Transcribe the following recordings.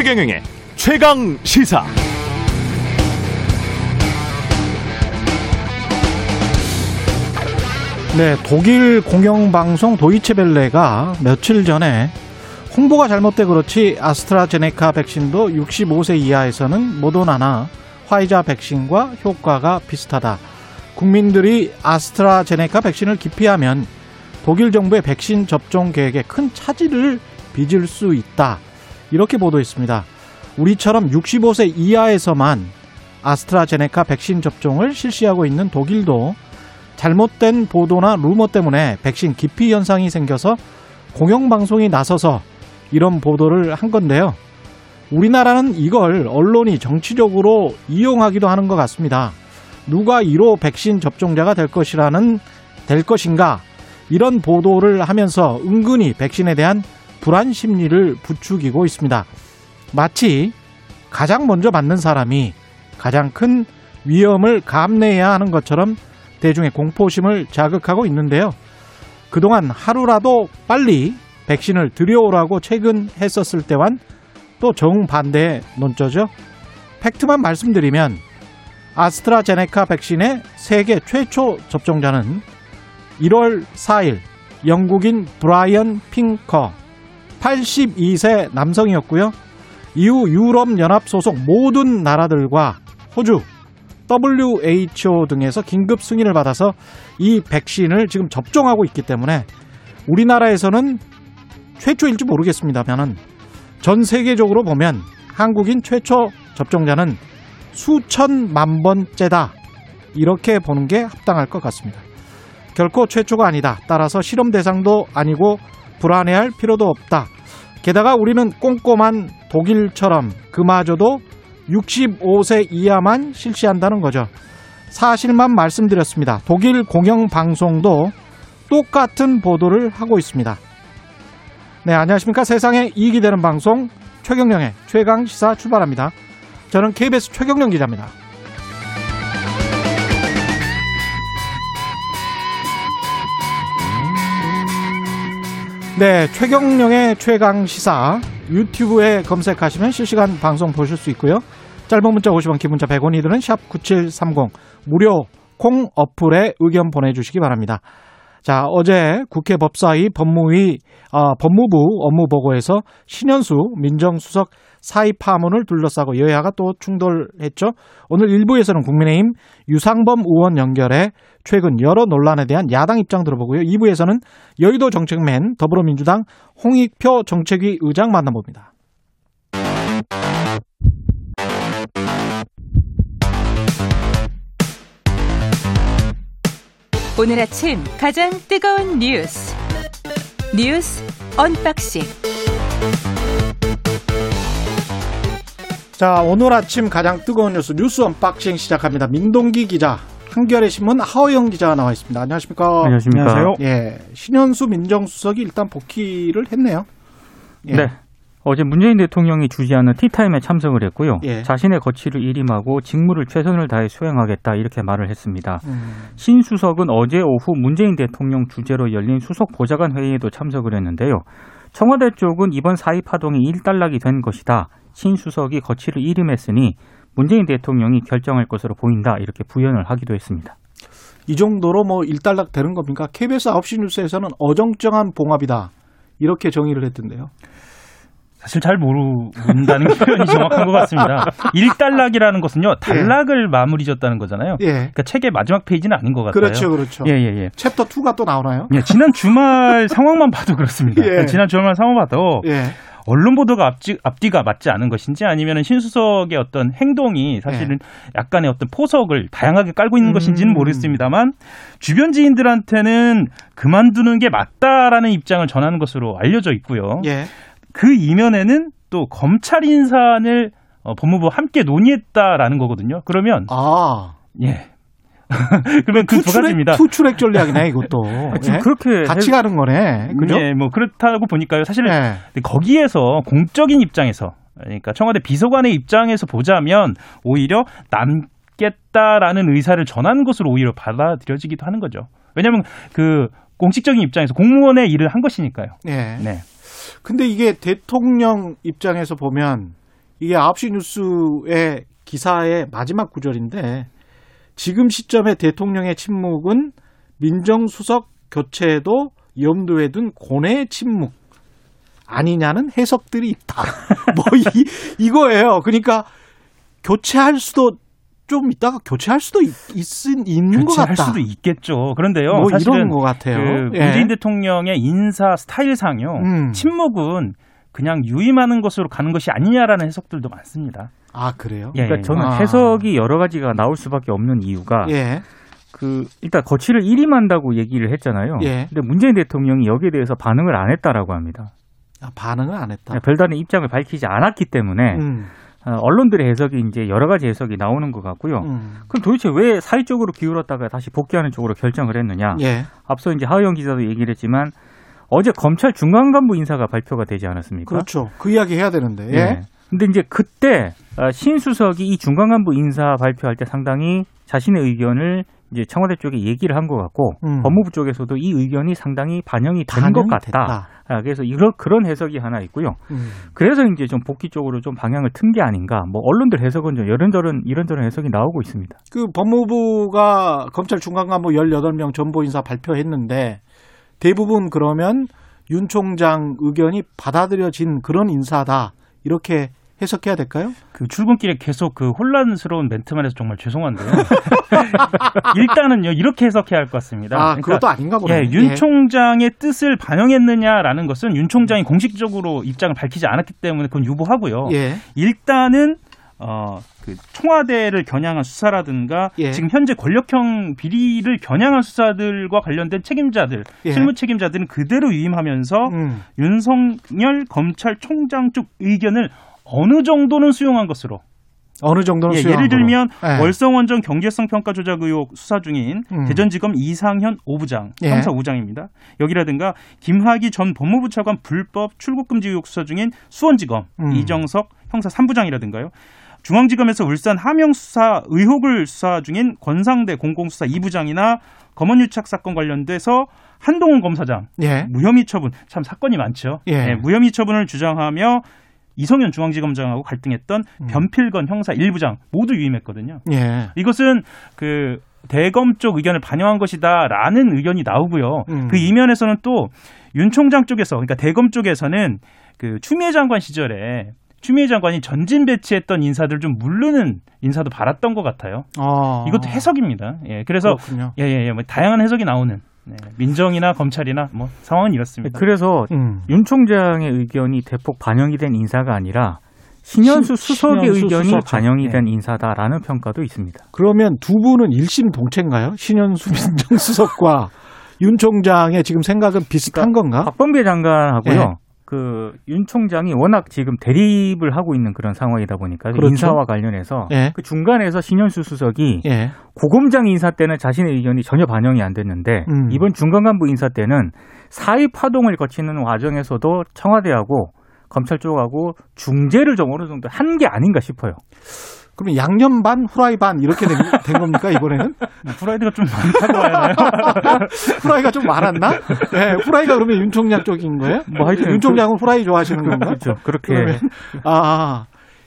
최경영의 최강 시사. 네, 독일 공영방송 도이체벨레가 며칠 전에 홍보가 잘못돼 그렇지 아스트라제네카 백신도 65세 이하에서는 모더나나 화이자 백신과 효과가 비슷하다. 국민들이 아스트라제네카 백신을 기피하면 독일 정부의 백신 접종 계획에 큰 차질을 빚을 수 있다. 이렇게 보도했습니다. 우리처럼 65세 이하에서만 아스트라제네카 백신 접종을 실시하고 있는 독일도 잘못된 보도나 루머 때문에 백신 기피 현상이 생겨서 공영방송이 나서서 이런 보도를 한 건데요. 우리나라는 이걸 언론이 정치적으로 이용하기도 하는 것 같습니다. 누가 1호 백신 접종자가 될 것이라는 될 것인가 이런 보도를 하면서 은근히 백신에 대한 불안 심리를 부추기고 있습니다. 마치 가장 먼저 맞는 사람이 가장 큰 위험을 감내해야 하는 것처럼 대중의 공포심을 자극하고 있는데요. 그동안 하루라도 빨리 백신을 들여오라고 최근 했었을 때와는 또 정반대의 논조죠. 팩트만 말씀드리면 아스트라제네카 백신의 세계 최초 접종자는 1월 4일 영국인 브라이언 핑커 82세 남성이었고요. 이후 유럽 연합 소속 모든 나라들과 호주, WHO 등에서 긴급 승인을 받아서 이 백신을 지금 접종하고 있기 때문에 우리나라에서는 최초일지 모르겠습니다만은 전 세계적으로 보면 한국인 최초 접종자는 수천만 번째다. 이렇게 보는 게 합당할 것 같습니다. 결코 최초가 아니다. 따라서 실험 대상도 아니고 불안해할 필요도 없다. 게다가 우리는 꼼꼼한 독일처럼 그마저도 65세 이하만 실시한다는 거죠. 사실만 말씀드렸습니다. 독일 공영방송도 똑같은 보도를 하고 있습니다. 네, 안녕하십니까. 세상에 이익이 되는 방송 최경령의 최강 시사 출발합니다. 저는 KBS 최경령 기자입니다. 네, 최경령의 최강 시사 유튜브에 검색하시면 실시간 방송 보실 수 있고요. 짧은 문자 50원, 긴 문자 100원이 드는 샵 9730 무료 콩 어플에 의견 보내주시기 바랍니다. 자, 어제 국회 법사위 법무위, 어, 법무부 업무 보고에서 신현수 민정수석 사의 파문을 둘러싸고 여야가 또 충돌했죠. 오늘 1부에서는 국민의힘 유상범 의원 연결해 최근 여러 논란에 대한 야당 입장 들어보고요. 2부에서는 여의도 정책맨 더불어민주당 홍익표 정책위 의장 만나봅니다. 오늘 아침 가장 뜨거운 뉴스 뉴스 unboxing 자, 오늘 아침 가장 뜨거운 뉴스 뉴스 unboxing 시작합니다. 민동기 기자, 한겨레 신문 하어영 기자가 나와 있습니다. 안녕하십니까? 안녕하십니까? 안녕하세요. 예, 신현수 민정수석이 일단 복귀를 했네요. 예. 네. 어제 문재인 대통령이 주재하는 티타임에 참석을 했고요. 예. 자신의 거취를 일임하고 직무를 최선을 다해 수행하겠다 이렇게 말을 했습니다. 음, 신 수석은 어제 오후 문재인 대통령 주재로 열린 수석 보좌관 회의에도 참석을 했는데요. 청와대 쪽은 이번 사의 파동이 일단락이 된 것이다. 신 수석이 거취를 일임했으니 문재인 대통령이 결정할 것으로 보인다 이렇게 부연을 하기도 했습니다. 이 정도로 뭐 일단락 되는 겁니까? KBS 9시 뉴스에서는 어정쩡한 봉합이다. 이렇게 정의를 했던데요. 사실 잘 모른다는 표현이 정확한 것 같습니다. 일단락이라는 것은요, 단락을 마무리 졌다는 거잖아요. 예. 그러니까 책의 마지막 페이지는 아닌 것 같아요. 그렇죠, 그렇죠. 예, 예, 예. 챕터 2가 또 나오나요? 예, 지난 주말 상황만 봐도 그렇습니다. 예. 지난 주말 상황 봐도 예. 언론 보도가 앞지, 앞뒤가 맞지 않은 것인지 아니면 신수석의 어떤 행동이 사실은 약간의 어떤 포석을 다양하게 깔고 있는 예. 음. 것인지는 모르겠습니다만 주변 지인들한테는 그만두는 게 맞다라는 입장을 전하는 것으로 알려져 있고요. 예. 그 이면에는 또 검찰 인사를 어, 법무부 함께 논의했다라는 거거든요. 그러면 아. 예. 그러면 그 두 가지입니다. 투출액 전략이네, 이것도. 지금 예? 그렇게 같이 가는 거네. 그죠? 예, 뭐 그렇다고 보니까요. 사실 예. 거기에서 공적인 입장에서 그러니까 청와대 비서관의 입장에서 보자면 오히려 남겠다라는 의사를 전하는 것으로 오히려 받아들여지기도 하는 거죠. 왜냐하면 그 공식적인 입장에서 공무원의 일을 한 것이니까요. 예. 네. 근데 이게 대통령 입장에서 보면 이게 9시 뉴스의 기사의 마지막 구절인데 지금 시점에 대통령의 침묵은 민정수석 교체도 염두에 둔 고뇌의 침묵 아니냐는 해석들이 있다. 뭐 이, 이거예요. 그러니까 교체할 수도 좀 이따가 교체할 수도 있, 있, 있는 것 교체할 같다. 수도 있겠죠. 그런데요. 뭐 사실은 이런 것 같아요. 그 예. 문재인 대통령의 인사 스타일상요. 음. 침묵은 그냥 유임하는 것으로 가는 것이 아니냐라는 해석들도 많습니다. 아 그래요? 예, 그러니까 예. 저는 아. 해석이 여러 가지가 나올 수밖에 없는 이유가 예. 그 일단 거취를 일임한다고 얘기를 했잖아요. 예. 근데 문재인 대통령이 여기에 대해서 반응을 안 했다라고 합니다. 아, 반응을 안 했다. 별다른 입장을 밝히지 않았기 때문에 음, 어, 언론들의 해석이 이제 여러 가지 해석이 나오는 것 같고요. 음. 그럼 도대체 왜 사회 쪽으로 기울었다가 다시 복귀하는 쪽으로 결정을 했느냐? 예. 앞서 이제 하의영 기자도 얘기를 했지만 어제 검찰 중간 간부 인사가 발표가 되지 않았습니까? 그렇죠. 그 이야기 해야 되는데. 예. 예. 근데 이제 그때 어, 신수석이 이 중간 간부 인사 발표할 때 상당히 자신의 의견을 이제 청와대 쪽에 얘기를 한 것 같고 음. 법무부 쪽에서도 이 의견이 상당히 반영이 된 것 같다. 아, 그래서 이런 그런 해석이 하나 있고요. 음. 그래서 이제 좀 복귀 쪽으로 좀 방향을 튼 게 아닌가. 뭐 언론들 해석은 좀 이런저런 이런저런 해석이 나오고 있습니다. 그 법무부가 검찰 중간간부 18명 전보 인사 발표했는데 대부분 그러면 윤 총장 의견이 받아들여진 그런 인사다. 이렇게 해석해야 될까요? 그 출근길에 계속 그 혼란스러운 멘트만 해서 정말 죄송한데요. 일단은요 이렇게 해석해야 할 것 같습니다. 아, 그러니까 그것도 아닌가 보네. 예, 윤 총장의 뜻을 반영했느냐라는 것은 윤 총장이 공식적으로 입장을 밝히지 않았기 때문에 그건 유보하고요. 예. 일단은 어, 그 청와대를 겨냥한 수사라든가 예. 지금 현재 권력형 비리를 겨냥한 수사들과 관련된 책임자들, 예. 실무 책임자들은 그대로 위임하면서 음. 윤석열 검찰총장 쪽 의견을 어느 정도는 수용한 것으로 어느 정도는 예, 예를 들면. 예. 월성원전 경제성 평가 조작 의혹 수사 중인 음. 대전지검 이상현 5부장, 예. 형사 5장입니다. 여기라든가 김학의 전 법무부 차관 불법 출국 금지 의혹 수사 중인 수원지검 음. 이정석 형사 3부장이라든가요. 중앙지검에서 울산 하명 수사 의혹을 수사 중인 권상대 공공수사 2부장이나 검언유착 사건 관련돼서 한동훈 검사장 예. 무혐의 처분 참 사건이 많죠. 예. 예, 무혐의 처분을 주장하며 이성현 중앙지검장하고 갈등했던 음. 변필건 형사 1부장 모두 유임했거든요. 예. 이것은 그 대검 쪽 의견을 반영한 것이다라는 의견이 나오고요. 음. 그 이면에서는 또 윤 총장 쪽에서 그러니까 대검 쪽에서는 그 추미애 장관 시절에 추미애 장관이 전진 배치했던 인사들 좀 물르는 인사도 받았던 것 같아요. 어. 이것도 해석입니다. 예, 그래서. 예예예, 뭐 다양한 해석이 나오는 네, 민정이나 검찰이나 뭐 상황은 이렇습니다. 그래서 음. 윤 총장의 의견이 대폭 반영이 된 인사가 아니라 신현수 신- 수석의 신현수 의견이 수석. 반영이 네. 된 인사다라는 평가도 있습니다. 그러면 두 분은 일심 동체인가요? 신현수 민정수석과 윤 총장의 지금 생각은 비슷한 건가? 박범계 장관하고요. 예. 그 윤 총장이 워낙 지금 대립을 하고 있는 그런 상황이다 보니까 그렇죠. 인사와 관련해서 예. 그 중간에서 신현수 수석이 예. 고검장 인사 때는 자신의 의견이 전혀 반영이 안 됐는데 음. 이번 중간 간부 인사 때는 사의 파동을 거치는 과정에서도 청와대하고 검찰 쪽하고 중재를 좀 어느 정도 한 게 아닌가 싶어요. 그러면 양념 반, 후라이 반 이렇게 된, 된 겁니까 이번에는? 프라이드가 좀 많다고 해야 하나요? 후라이가 좀 많았나? 네, 후라이가 그러면 윤 총장 쪽인 거예요? 뭐 하여튼 윤 총장은 후라이 좋아하시는 건가? 그렇죠. 그렇게 그러면 아,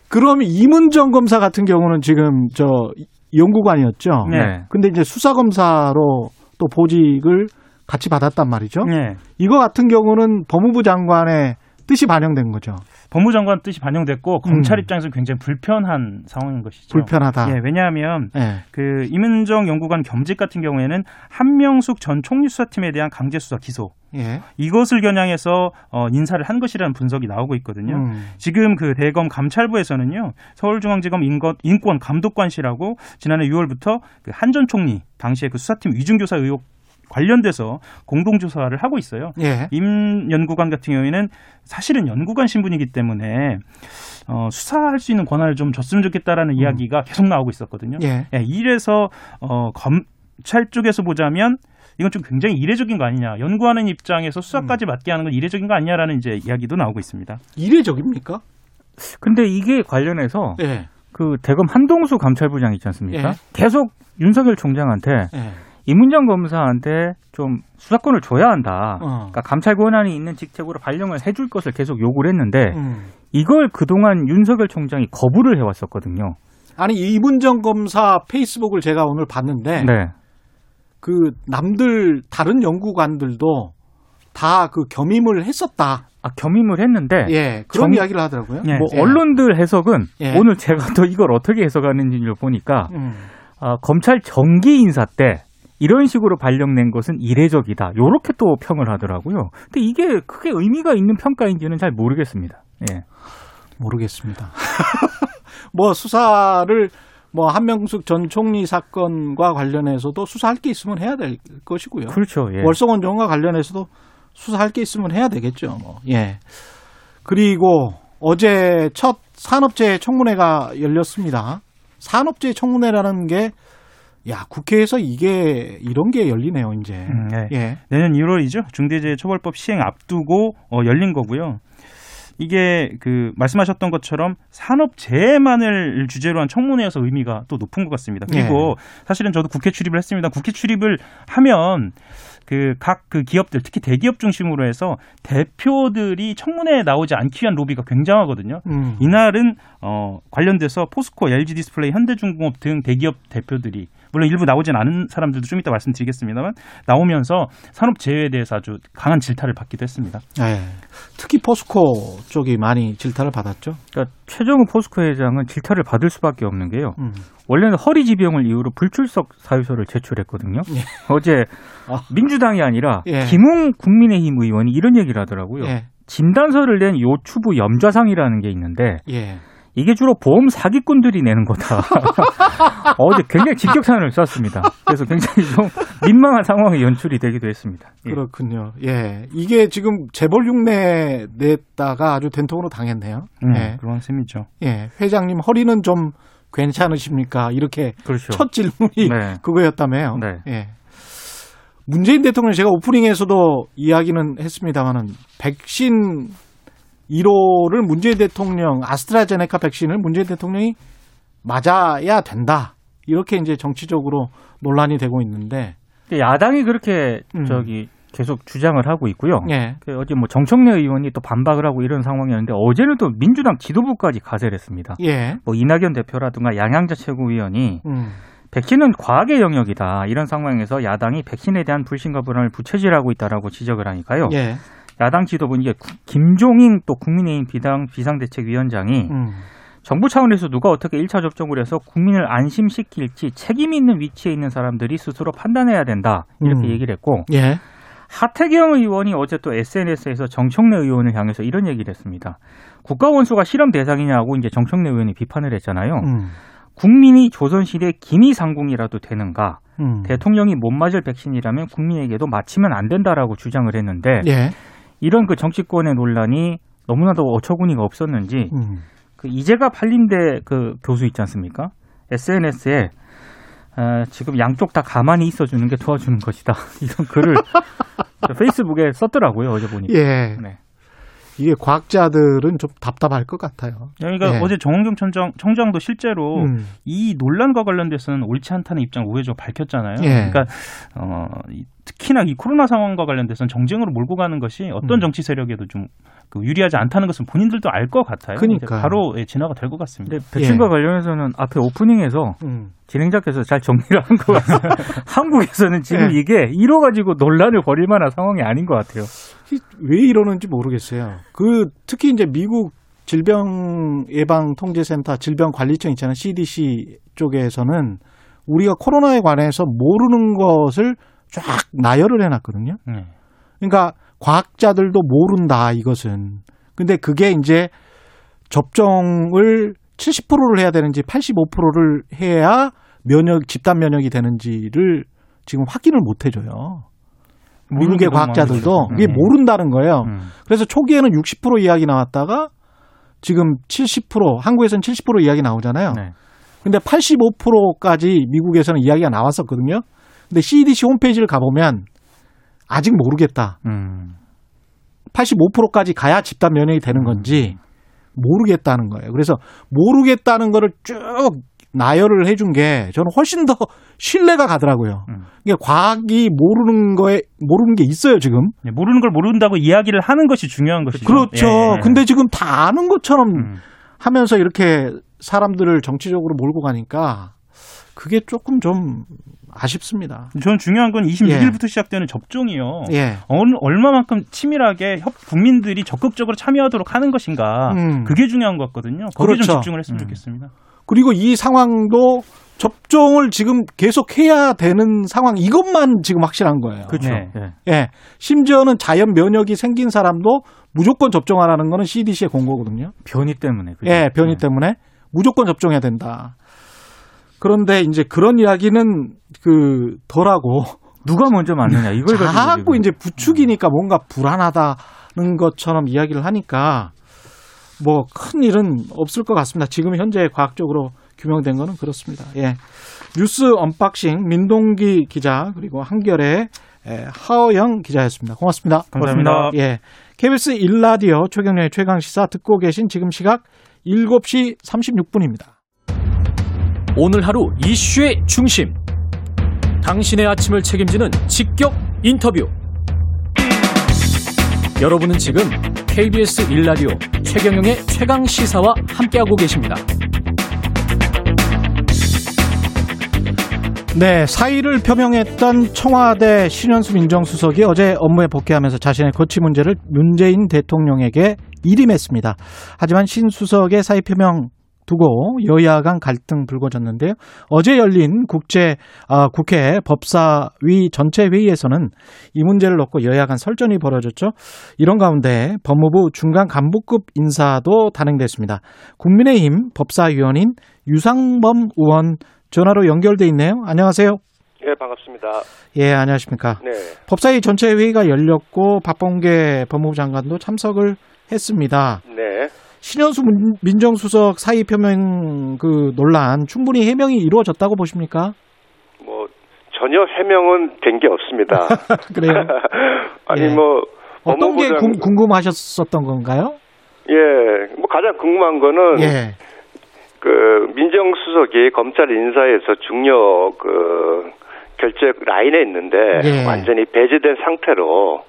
그러면 이문정 검사 같은 경우는 지금 저 연구관이었죠. 네. 근데 이제 수사 검사로 또 보직을 같이 받았단 말이죠. 네. 이거 같은 경우는 법무부 장관의 뜻이 반영된 거죠. 법무장관 뜻이 반영됐고 검찰 음. 입장에서 굉장히 불편한 상황인 것이죠. 불편하다. 예, 왜냐하면 예. 그 이문정 연구관 겸직 같은 경우에는 한명숙 전 총리 수사팀에 대한 강제 수사 기소 예. 이것을 겨냥해서 어, 인사를 한 것이라는 분석이 나오고 있거든요. 음. 지금 그 대검 감찰부에서는요 서울중앙지검 인권, 인권 감독관실하고 지난해 6월부터 그 한전 총리 당시에 그 수사팀 위중교사 의혹 관련돼서 공동조사를 하고 있어요. 예. 임 연구관 같은 경우에는 사실은 연구관 신분이기 때문에 어, 수사할 수 있는 권한을 좀 줬으면 좋겠다라는 이야기가 계속 나오고 있었거든요. 예. 예, 이래서 어, 검찰 쪽에서 보자면 이건 좀 굉장히 이례적인 거 아니냐. 연구하는 입장에서 수사까지 맡게 하는 건 이례적인 거 아니냐라는 이제 이야기도 나오고 있습니다. 이례적입니까? 근데 이게 관련해서 예. 그 대검 한동수 감찰부장 있지 않습니까? 예. 계속 윤석열 총장한테 예. 이문정 검사한테 좀 수사권을 줘야 한다. 어. 그러니까 감찰 권한이 있는 직책으로 발령을 해줄 것을 계속 요구를 했는데 음. 이걸 그동안 윤석열 총장이 거부를 해왔었거든요. 아니 이문정 검사 페이스북을 제가 오늘 봤는데 네. 그 남들 다른 연구관들도 다 그 겸임을 했었다. 아, 겸임을 했는데 예, 그런 정- 이야기를 하더라고요. 예. 뭐 예. 언론들 해석은 예. 오늘 제가 또 이걸 어떻게 해석하는지를 보니까 음. 아, 검찰 정기 인사 때 이런 식으로 발령낸 것은 이례적이다. 요렇게 또 평을 하더라고요. 근데 이게 크게 의미가 있는 평가인지는 잘 모르겠습니다. 예. 모르겠습니다. 뭐 수사를 뭐 한명숙 전 총리 사건과 관련해서도 수사할 게 있으면 해야 될 것이고요. 그렇죠. 예. 월성원 정과 관련해서도 수사할 게 있으면 해야 되겠죠. 뭐. 예. 그리고 어제 첫 산업재해 청문회가 열렸습니다. 산업재해 청문회라는 게 야, 국회에서 이게 이런 게 열리네요, 이제. 음, 네. 예. 내년 1월이죠. 중대재해처벌법 시행 앞두고 어, 열린 거고요. 이게 그 말씀하셨던 것처럼 산업 재해만을 주제로 한 청문회여서 의미가 또 높은 것 같습니다. 그리고 사실은 저도 국회 출입을 했습니다. 국회 출입을 하면 그각그 기업들 특히 대기업 중심으로 해서 대표들이 청문회에 나오지 않기 위한 로비가 굉장하거든요. 음. 이날은 어 관련돼서 포스코, LG 디스플레이, 현대중공업 등 대기업 대표들이 물론 일부 나오진 않은 사람들도 좀 이따 말씀드리겠습니다만 나오면서 산업 재해에 대해서 아주 강한 질타를 받기도 했습니다. 예. 특히 포스코 쪽이 많이 질타를 받았죠. 그러니까 최정우 포스코 회장은 질타를 받을 수밖에 없는 게요. 음. 원래는 허리 지병을 이유로 불출석 사유서를 제출했거든요. 어제 아. 민주당이 아니라 예. 김웅 국민의힘 의원이 이런 얘기를 하더라고요. 예. 진단서를 낸 요추부 염좌상이라는 게 있는데 예. 이게 주로 보험 사기꾼들이 내는 거다. 어제 굉장히 직격탄을 쐈습니다. 그래서 굉장히 좀 민망한 상황이 연출이 되기도 했습니다. 예. 그렇군요. 예. 이게 지금 재벌 흉내 냈다가 아주 된통으로 당했네요. 예. 그런 셈이죠. 예. 회장님 허리는 좀 괜찮으십니까? 이렇게 그렇죠. 첫 질문이 네. 그거였다며요. 네. 예. 문재인 대통령 제가 오프닝에서도 이야기는 했습니다만은 백신 1호를 문재인 대통령 아스트라제네카 백신을 문재인 대통령이 맞아야 된다. 이렇게 이제 정치적으로 논란이 되고 있는데 야당이 그렇게 음. 저기 계속 주장을 하고 있고요. 예. 그 어제 뭐 정청래 의원이 또 반박을 하고 이런 상황이었는데 어제는 또 민주당 지도부까지 가세를 했습니다. 예. 뭐 이낙연 대표라든가 양양자 최고위원이 음. 백신은 과학의 영역이다. 이런 상황에서 야당이 백신에 대한 불신과 불안을 부채질하고 있다라고 지적을 하니까요. 예. 야당 지도부는 이게 구- 김종인 또 국민의힘 비당 비상대책위원장이 음. 정부 차원에서 누가 어떻게 1차 접종을 해서 국민을 안심시킬지 책임 있는 위치에 있는 사람들이 스스로 판단해야 된다. 이렇게 음. 얘기를 했고 예. 하태경 의원이 어제 또 SNS에서 정청래 의원을 향해서 이런 얘기를 했습니다. 국가 원수가 실험 대상이냐고 이제 정청래 의원이 비판을 했잖아요. 음. 국민이 조선시대 기미상궁이라도 되는가? 음. 대통령이 못 맞을 백신이라면 국민에게도 맞히면 안 된다라고 주장을 했는데 예. 이런 그 정치권의 논란이 너무나도 어처구니가 없었는지 음. 그 이제가 팔림대 그 교수 있지 않습니까? SNS에 어, 지금 양쪽 다 가만히 있어주는 게 도와주는 것이다. 이런 글을 페이스북에 썼더라고요 어제 보니까. 예. 네. 이게 과학자들은 좀 답답할 것 같아요. 그러니까 예. 어제 정원경 청장, 청장도 실제로 음. 이 논란과 관련돼서는 옳지 않다는 입장 우회적으로 밝혔잖아요. 예. 그러니까 어, 이- 특히나 이 코로나 상황과 관련돼서는 정쟁으로 몰고 가는 것이 어떤 음. 정치 세력에도 좀그 유리하지 않다는 것은 본인들도 알 것 같아요. 그러니까요. 이제 바로 예, 진화가 될 것 같습니다. 백신과 예. 관련해서는 앞에 오프닝에서 음. 진행자께서 잘 정리를 한 것 같아요. 한국에서는 지금 예. 이게 이뤄 가지고 논란을 벌일 만한 상황이 아닌 것 같아요. 이- 왜 이러는지 모르겠어요. 그 특히 이제 미국 질병 예방 통제센터 질병 관리청 있잖아요. CDC 쪽에서는 우리가 코로나에 관해서 모르는 것을 쫙 나열을 해 놨거든요. 네. 그러니까 과학자들도 모른다 이것은. 근데 그게 이제 접종을 70%를 해야 되는지 85%를 해야 면역 집단 면역이 되는지를 지금 확인을 못 해줘요. 미국의 과학자들도. 이게 네. 모른다는 거예요. 음. 그래서 초기에는 60% 이야기 나왔다가 지금 70% 한국에서는 70% 이야기 나오잖아요. 네. 근데 85%까지 미국에서는 이야기가 나왔었거든요. 근데 CDC 홈페이지를 가보면 아직 모르겠다. 음. 85%까지 가야 집단 면역이 되는 건지 모르겠다는 거예요. 그래서 모르겠다는 거를 쭉 나열을 해준 게 저는 훨씬 더 신뢰가 가더라고요. 음. 이게 과학이 모르는 거에 모르는 게 있어요 지금. 네, 모르는 걸 모른다고 이야기를 하는 것이 중요한 것이죠. 그렇죠. 예, 예. 근데 지금 다 아는 것처럼 음. 하면서 이렇게 사람들을 정치적으로 몰고 가니까 그게 조금 좀 아쉽습니다. 저는 중요한 건 26일부터 시작되는 접종이요. 예. 어느, 얼마만큼 치밀하게 협, 국민들이 적극적으로 참여하도록 하는 것인가. 음. 그게 중요한 것 같거든요. 거기에 그렇죠. 좀 집중을 했으면 음. 좋겠습니다. 그리고 이 상황도 접종을 지금 계속 해야 되는 상황 이것만 지금 확실한 거예요. 그렇죠. 네. 예. 예. 심지어는 자연 면역이 생긴 사람도 무조건 접종하라는 거는 CDC의 권고거든요. 변이 때문에. 그죠? 예, 변이 예. 때문에 무조건 접종해야 된다. 그런데 이제 그런 이야기는 그 덜하고 누가 먼저 맞느냐 이걸 가지고 자꾸. 이제 부추기니까 뭔가 불안하다는 것처럼 이야기를 하니까 뭐 큰 일은 없을 것 같습니다. 지금 현재 과학적으로 규명된 거는 그렇습니다. 예. 뉴스 unboxing 민동기 기자 그리고 한겨레 에, 하어영 기자였습니다. 고맙습니다. 감사합니다. 예. KBS 1라디오 최경련의 최강 시사 듣고 계신 지금 시각 7시 36분입니다. 오늘 하루 이슈의 중심. 당신의 아침을 책임지는 직격 인터뷰. 여러분은 지금 KBS 1라디오 최경영의 최강 시사와 함께하고 계십니다. 네, 사의를 표명했던 청와대 신현수 민정수석이 어제 업무에 복귀하면서 자신의 거취 문제를 문재인 대통령에게 일임했습니다. 하지만 신 수석의 사의 표명 두고 여야 간 갈등 불거졌는데요. 어제 열린 국제 아, 국회 법사위 전체 회의에서는 이 문제를 놓고 여야 간 설전이 벌어졌죠. 이런 가운데 법무부 중간 간부급 인사도 단행됐습니다. 국민의힘 법사위원인 유상범 의원 전화로 연결돼 있네요. 안녕하세요. 예, 반갑습니다. 예, 안녕하십니까. 네. 법사위 전체 회의가 열렸고 박범계 법무부 장관도 참석을 했습니다. 네. 신현수 민- 민정수석 사의 표명 그 논란 충분히 해명이 이루어졌다고 보십니까? 뭐 전혀 해명은 된 게 없습니다. 그래요? 아니 예. 뭐 어떤 게 궁- 궁금하셨었던 건가요? 예, 뭐 가장 궁금한 거는 예. 그 민정수석이 검찰 인사에서 중요 그 결제 라인에 있는데 예. 완전히 배제된 상태로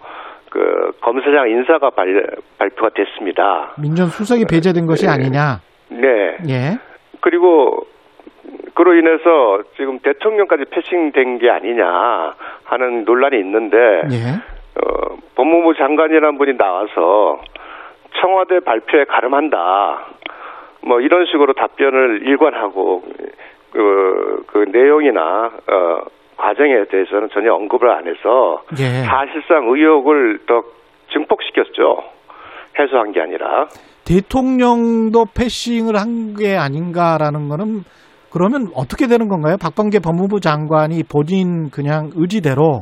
그 검사장 인사가 발, 발표가 됐습니다. 민정수석이 배제된 것이 예. 아니냐? 네. 예. 그리고 그로 인해서 지금 대통령까지 패싱된 게 아니냐 하는 논란이 있는데 예. 어, 법무부 장관이라는 분이 나와서 청와대 발표에 가름한다. 뭐 이런 식으로 답변을 일관하고 그, 그 내용이나 어, 과정에 대해서는 전혀 언급을 안 해서 예. 사실상 의혹을 더 증폭시켰죠. 해소한 게 아니라. 대통령도 패싱을 한 게 아닌가라는 거는 그러면 어떻게 되는 건가요? 박범계 법무부 장관이 본인 그냥 의지대로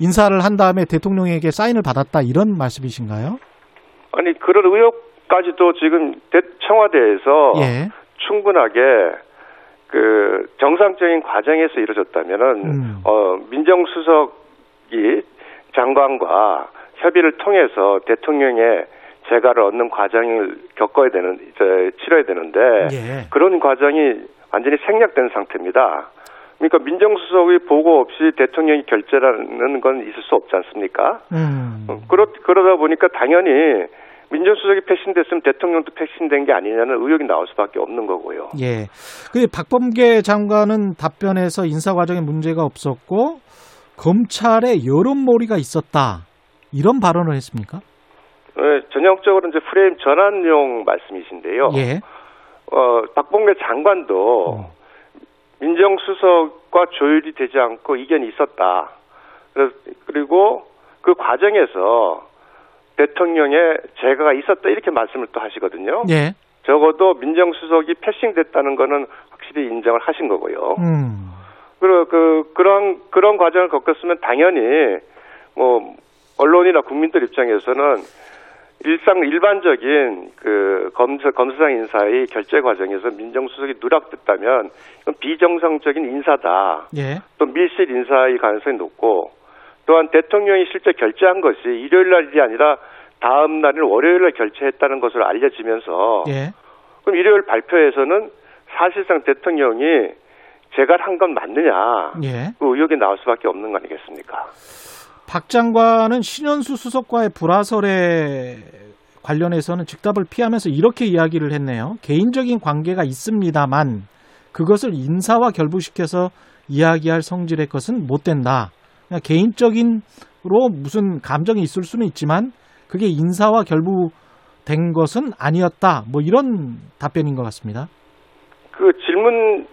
인사를 한 다음에 대통령에게 사인을 받았다 이런 말씀이신가요? 아니 그런 의혹까지도 지금 대- 청와대에서 예. 충분하게 그 정상적인 과정에서 이루어졌다면은 음. 어 민정수석이 장관과 협의를 통해서 대통령의 재가를 얻는 과정을 겪어야 되는 이제 치러야 되는데 예. 그런 과정이 완전히 생략된 상태입니다. 그러니까 민정수석의 보고 없이 대통령이 결재라는 건 있을 수 없지 않습니까? 음. 어, 그러, 그러다 보니까 당연히 민정수석이 패신됐으면 대통령도 패신된 게 아니냐는 의혹이 나올 수밖에 없는 거고요. 예. 그 박범계 장관은 답변에서 인사 과정에 문제가 없었고 검찰에 여론몰이가 있었다. 이런 발언을 했습니까? 네, 전형적으로 이제 프레임 전환용 말씀이신데요. 예. 어, 박봉계 장관도 민정수석과 조율이 되지 않고 이견이 있었다. 그래서 그리고 그 과정에서 대통령의 재가가 있었다 이렇게 말씀을 또 하시거든요. 예. 적어도 민정수석이 패싱됐다는 거는 확실히 인정을 하신 거고요. 음. 그, 그, 그런, 그런 과정을 겪었으면 당연히, 뭐, 언론이나 국민들 입장에서는 일상, 일반적인 그 검사, 검사장 인사의 결재 과정에서 민정수석이 누락됐다면 이건 비정상적인 인사다. 예. 또 밀실 인사의 가능성이 높고 또한 대통령이 실제 결재한 것이 일요일 날이 아니라 다음 날인 월요일 날 결재했다는 것으로 알려지면서 예. 그럼 일요일 발표에서는 사실상 대통령이 제가 한 건 맞느냐 예. 그 의혹이 나올 수밖에 없는 거 아니겠습니까? 박 장관은 신현수 수석과의 불화설에 관련해서는 즉답을 피하면서 이렇게 이야기를 했네요. 개인적인 관계가 있습니다만 그것을 인사와 결부시켜서 이야기할 성질의 것은 못 된다. 그냥 개인적인로 무슨 감정이 있을 수는 있지만 그게 인사와 결부된 것은 아니었다. 뭐 이런 답변인 것 같습니다. 그 질문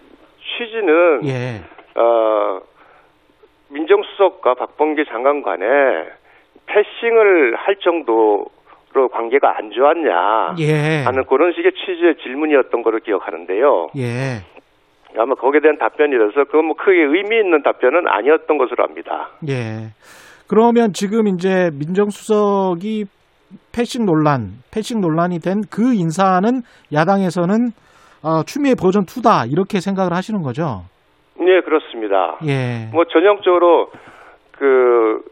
취지는 예. 어, 민정수석과 박범계 장관 간에 패싱을 할 정도로 관계가 안 좋았냐 예. 하는 그런 식의 취지의 질문이었던 걸로 기억하는데요. 예. 아마 거기에 대한 답변이라서 그건 뭐 크게 의미 있는 답변은 아니었던 것으로 압니다. 예. 그러면 지금 이제 민정수석이 패싱 논란, 패싱 논란이 된 그 인사는 야당에서는 어, 추미애 버전 2다 이렇게 생각을 하시는 거죠? 네, 그렇습니다. 예. 뭐 전형적으로 그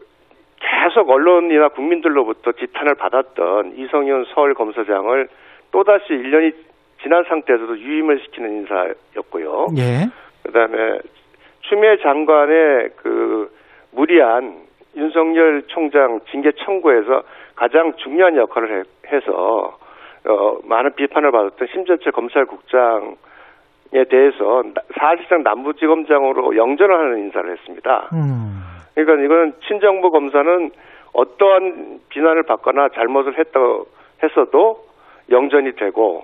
계속 언론이나 국민들로부터 지탄을 받았던 이성윤 서울 검사장을 또다시 1년이 지난 상태에서도 유임을 시키는 인사였고요. 예. 그다음에 추미애 장관의 그 무리한 윤석열 총장 징계 청구에서 가장 중요한 역할을 해, 해서 어, 많은 비판을 받았던 심재철 검찰국장에 대해서 나- 사실상 남부지검장으로 영전을 하는 인사를 했습니다. 음. 그러니까 이거는 친정부 검사는 어떠한 비난을 받거나 잘못을 했다고 했어도 영전이 되고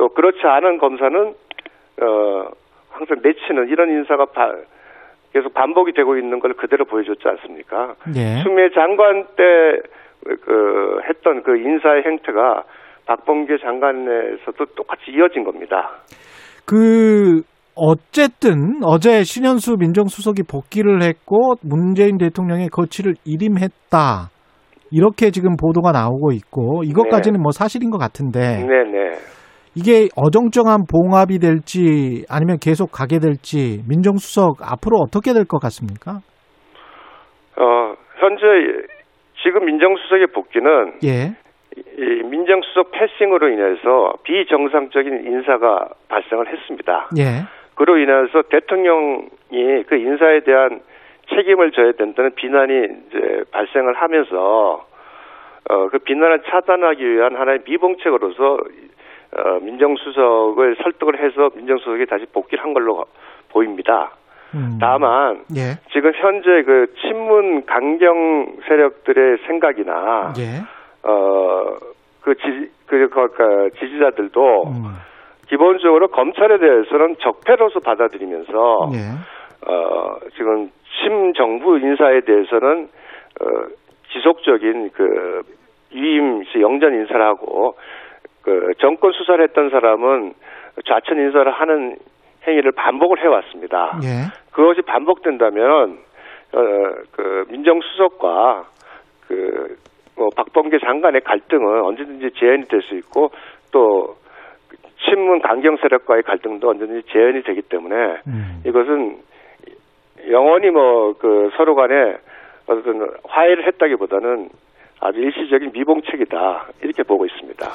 또 그렇지 않은 검사는 어 항상 내치는 이런 인사가 바- 계속 반복이 되고 있는 걸 그대로 보여줬지 않습니까? 예. 추미애 장관 때 그 했던 그 인사의 행태가 박범계 장관에서도 똑같이 이어진 겁니다. 그 어쨌든 어제 신현수 민정수석이 복귀를 했고 문재인 대통령의 거취를 일임했다. 이렇게 지금 보도가 나오고 있고 이것까지는 뭐 사실인 것 같은데 네 네. 이게 어정쩡한 봉합이 될지 아니면 계속 가게 될지 민정수석 앞으로 어떻게 될 것 같습니까? 어 현재 지금 민정수석의 복귀는 예. 이 민정수석 패싱으로 인해서 비정상적인 인사가 발생을 했습니다. 예. 그로 인해서 대통령이 그 인사에 대한 책임을 져야 된다는 비난이 이제 발생을 하면서 어, 그 비난을 차단하기 위한 하나의 미봉책으로서 어, 민정수석을 설득을 해서 민정수석이 다시 복귀를 한 걸로 보입니다. 음. 다만 예. 지금 현재 그 친문 강경 세력들의 생각이나 예. 어그 지지 그, 그, 그 지지자들도 음. 기본적으로 검찰에 대해서는 적폐로서 받아들이면서 예. 어 지금 친정부 인사에 대해서는 어 지속적인 그시 영전 인사를 하고 그 정권 수사를 했던 사람은 좌천 인사를 하는 행위를 반복을 해왔습니다. 예. 그것이 반복된다면 어 그 민정수석과 그뭐 박범계 장관의 갈등은 언제든지 재현이 될 수 있고 또 친문 강경 세력과의 갈등도 언제든지 재현이 되기 때문에 음. 이것은 영원히 뭐 그 서로 간에 어떤 화해를 했다기보다는 아주 일시적인 미봉책이다 이렇게 보고 있습니다.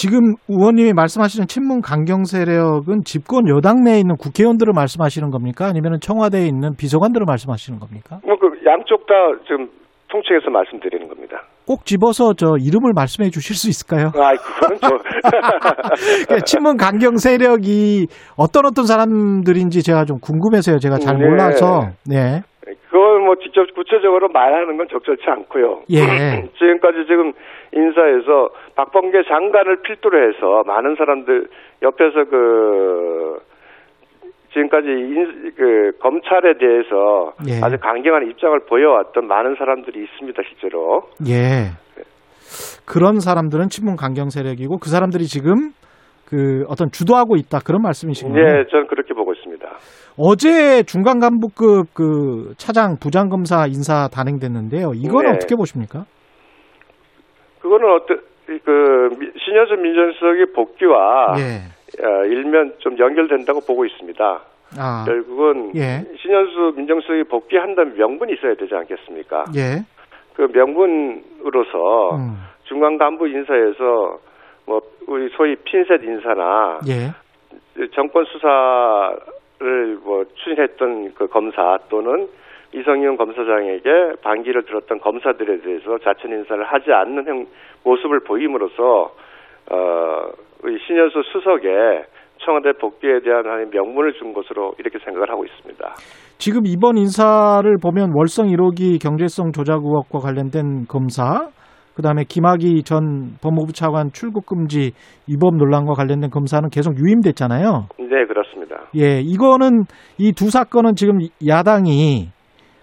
지금 의원님이 말씀하시는 친문 강경 세력은 집권 여당 내에 있는 국회의원들을 말씀하시는 겁니까? 아니면 청와대에 있는 비서관들을 말씀하시는 겁니까? 뭐 그 양쪽 다 지금 통칭해서 말씀드리는 겁니다. 꼭 집어서 저 이름을 말씀해 주실 수 있을까요? 아, 그거는 저 그러니까 친문 강경 세력이 어떤 어떤 사람들인지 제가 좀 궁금해서요. 제가 잘 네. 몰라서. 네. 그걸 뭐 직접 구체적으로 말하는 건 적절치 않고요. 예. 지금까지 지금 인사에서 박범계 장관을 필두로 해서 많은 사람들 옆에서 그 지금까지 인, 그 검찰에 대해서 예. 아주 강경한 입장을 보여왔던 많은 사람들이 있습니다, 실제로. 예. 그런 사람들은 친문 강경 세력이고 그 사람들이 지금 그 어떤 주도하고 있다 그런 말씀이신가요? 예, 저는 그렇게 보고 있습니다. 어제 중간 간부급 그 차장 부장 검사 인사 단행됐는데요. 이건 네. 어떻게 보십니까? 그거는 어떤 그 미- 신현수 민정수석의 복귀와 예. 어, 일면 좀 연결된다고 보고 있습니다. 아. 결국은 예. 신현수 민정수석이 복귀한다면 명분이 있어야 되지 않겠습니까? 예. 그 명분으로서 음. 중간 간부 인사에서 뭐 우리 소위 핀셋 인사나 예. 정권 수사 뭐 추진했던 그 검사 또는 이성윤 검사장에게 반기를 들었던 검사들에 대해서 자천 인사를 하지 않는 형, 모습을 보임으로써 어, 이 신현수 수석의 청와대 복귀에 대한 하나의 명분을 준 것으로 이렇게 생각을 하고 있습니다. 지금 이번 인사를 보면 월성 1호기 경제성 조작 의혹과 관련된 검사, 그다음에 김학의 전 법무부 차관 출국 금지 위법 논란과 관련된 검사는 계속 유임됐잖아요. 네, 그렇습니다. 예, 이거는 이 두 사건은 지금 야당이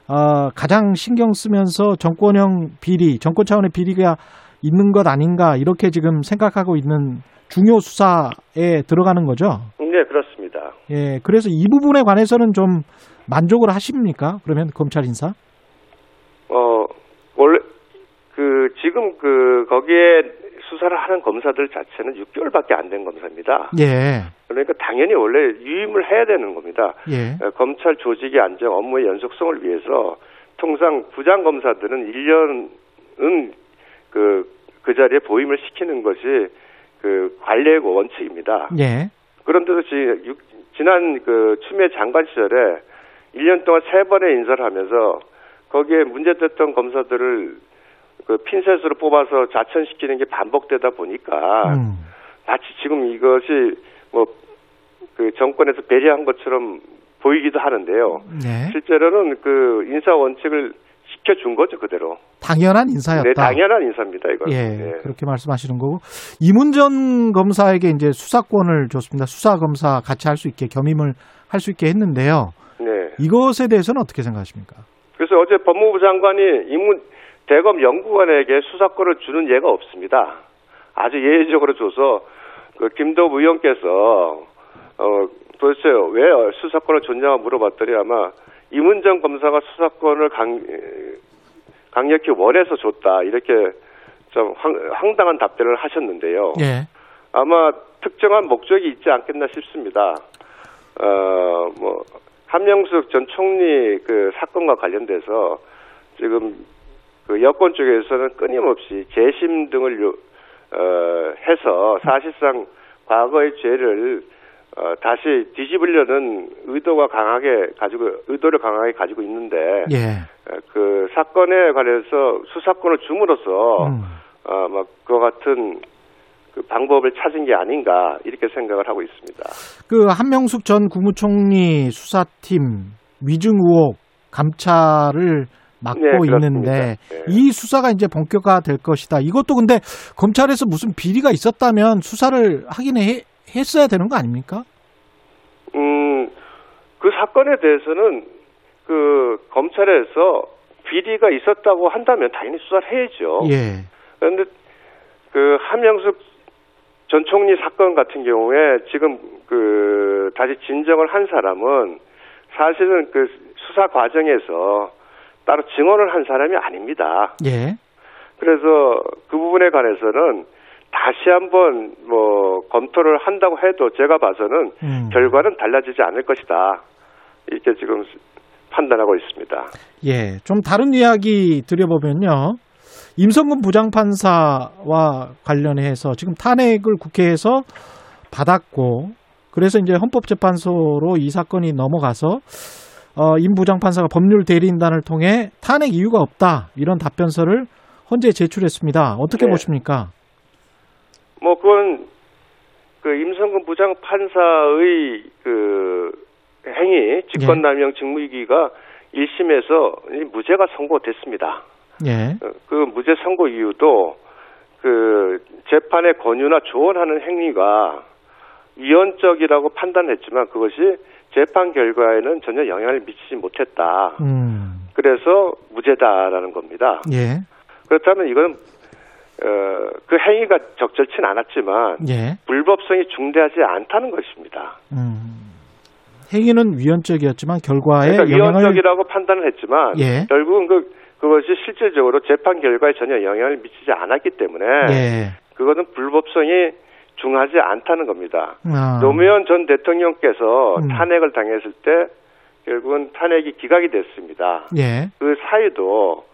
어, 가장 신경 쓰면서 정권형 비리, 정권 차원의 비리가 있는 것 아닌가 이렇게 지금 생각하고 있는 중요 수사에 들어가는 거죠. 네, 그렇습니다. 예, 그래서 이 부분에 관해서는 좀 만족을 하십니까? 그러면 검찰 인사? 어, 원래, 그, 지금 그, 거기에 수사를 하는 검사들 자체는 6개월밖에 안 된 검사입니다. 예, 그러니까 당연히 원래 유임을 해야 되는 겁니다. 예, 어, 검찰 조직의 안정, 업무의 연속성을 위해서 통상 부장 검사들은 1년은 그, 그 자리에 보임을 시키는 것이 그 관례의 원칙입니다. 예, 그런데도 지, 육- 지난 그 추미애 장관 시절에 1년 동안 세 번의 인사를 하면서 거기에 문제됐던 검사들을 그 핀셋으로 뽑아서 자천시키는 게 반복되다 보니까 음, 마치 지금 이것이 뭐 그 정권에서 배려한 것처럼 보이기도 하는데요. 네. 실제로는 그 인사 원칙을 시켜준 거죠 그대로. 당연한 인사였다. 네, 당연한 인사입니다 이거. 예, 네. 그렇게 말씀하시는 거고 이문전 검사에게 이제 수사권을 줬습니다. 수사 검사 같이 할 수 있게 겸임을 할 수 있게 했는데요. 네. 이것에 대해서는 어떻게 생각하십니까? 그래서 어제 법무부 장관이 이문 대검 연구관에게 수사권을 주는 예가 없습니다. 아주 예외적으로 줘서 그 김도부 의원께서 어 도대체 왜 수사권을 줬냐고 물어봤더니 아마 이문정 검사가 수사권을 강 강력히 원해서 줬다 이렇게 좀 황, 황당한 답변을 하셨는데요. 예, 아마 특정한 목적이 있지 않겠나 싶습니다. 어, 뭐, 한명숙 전 총리 그 사건과 관련돼서 지금 그 여권 쪽에서는 끊임없이 재심 등을 요, 어, 해서 사실상 과거의 죄를 어, 다시 뒤집으려는 의도가 강하게 가지고 의도를 강하게 가지고 있는데 예, 어, 그 사건에 관해서 수사권을 줌으로써 음, 어, 막 그와 같은 그 방법을 찾은 게 아닌가 이렇게 생각을 하고 있습니다. 그 한명숙 전 국무총리 수사팀 위증 의혹 감찰을 맡고 네. 있는데 네. 이 수사가 이제 본격화될 것이다. 이것도 근데 검찰에서 무슨 비리가 있었다면 수사를 하긴 해, 했어야 되는 거 아닙니까? 음, 그 사건에 대해서는 그 검찰에서 비리가 있었다고 한다면 당연히 수사를 해야죠. 예, 그런데 그 한명숙 전 총리 사건 같은 경우에 지금 그 다시 진정을 한 사람은 사실은 그 수사 과정에서 따로 증언을 한 사람이 아닙니다. 예, 그래서 그 부분에 관해서는 다시 한번 뭐 검토를 한다고 해도 제가 봐서는 음. 결과는 달라지지 않을 것이다. 이렇게 지금 판단하고 있습니다. 예, 좀 다른 이야기 드려보면요. 임성근 부장판사와 관련해서 지금 탄핵을 국회에서 받았고, 그래서 이제 헌법재판소로 이 사건이 넘어가서, 어, 임 부장판사가 법률 대리인단을 통해 탄핵 이유가 없다. 이런 답변서를 헌재 제출했습니다. 어떻게 네. 보십니까? 뭐 그건 그 임성근 부장 판사의 그 행위 직권남용 직무유기가 1심에서 무죄가 선고됐습니다. 예, 어, 그 무죄 선고 이유도 그 재판의 권유나 조언하는 행위가 위헌적이라고 판단했지만 그것이 재판 결과에는 전혀 영향을 미치지 못했다. 음, 그래서 무죄다라는 겁니다. 예, 그렇다면 이건 어, 그 행위가 적절치는 않았지만 예, 불법성이 중대하지 않다는 것입니다. 음. 행위는 위헌적이었지만 결과에 그러니까 영향을 위헌적이라고 판단을 했지만 예. 결국은 그 그것이 실질적으로 재판 결과에 전혀 영향을 미치지 않았기 때문에 예. 그거는 불법성이 중하지 않다는 겁니다. 아. 노무현 전 대통령께서 음. 탄핵을 당했을 때 결국은 탄핵이 기각이 됐습니다. 예. 그 사이도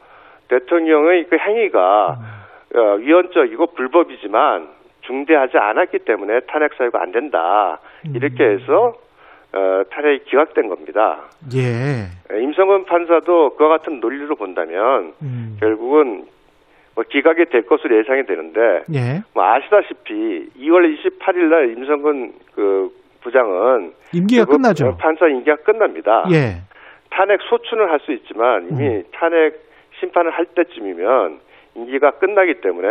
대통령의 그 행위가 음. 어, 위헌적이고 불법이지만 중대하지 않았기 때문에 탄핵 사유가 안 된다. 음. 이렇게 해서 어, 탄핵이 기각된 겁니다. 예. 임성근 판사도 그와 같은 논리로 본다면 음. 결국은 뭐 기각이 될 것으로 예상이 되는데 예. 뭐 아시다시피 2월 28일 날 임성근 그 부장은 임기가 그 끝나죠. 판사 임기가 끝납니다. 예. 탄핵 소추는 할 수 있지만 이미 음. 탄핵 심판을 할 때쯤이면 임기가 끝나기 때문에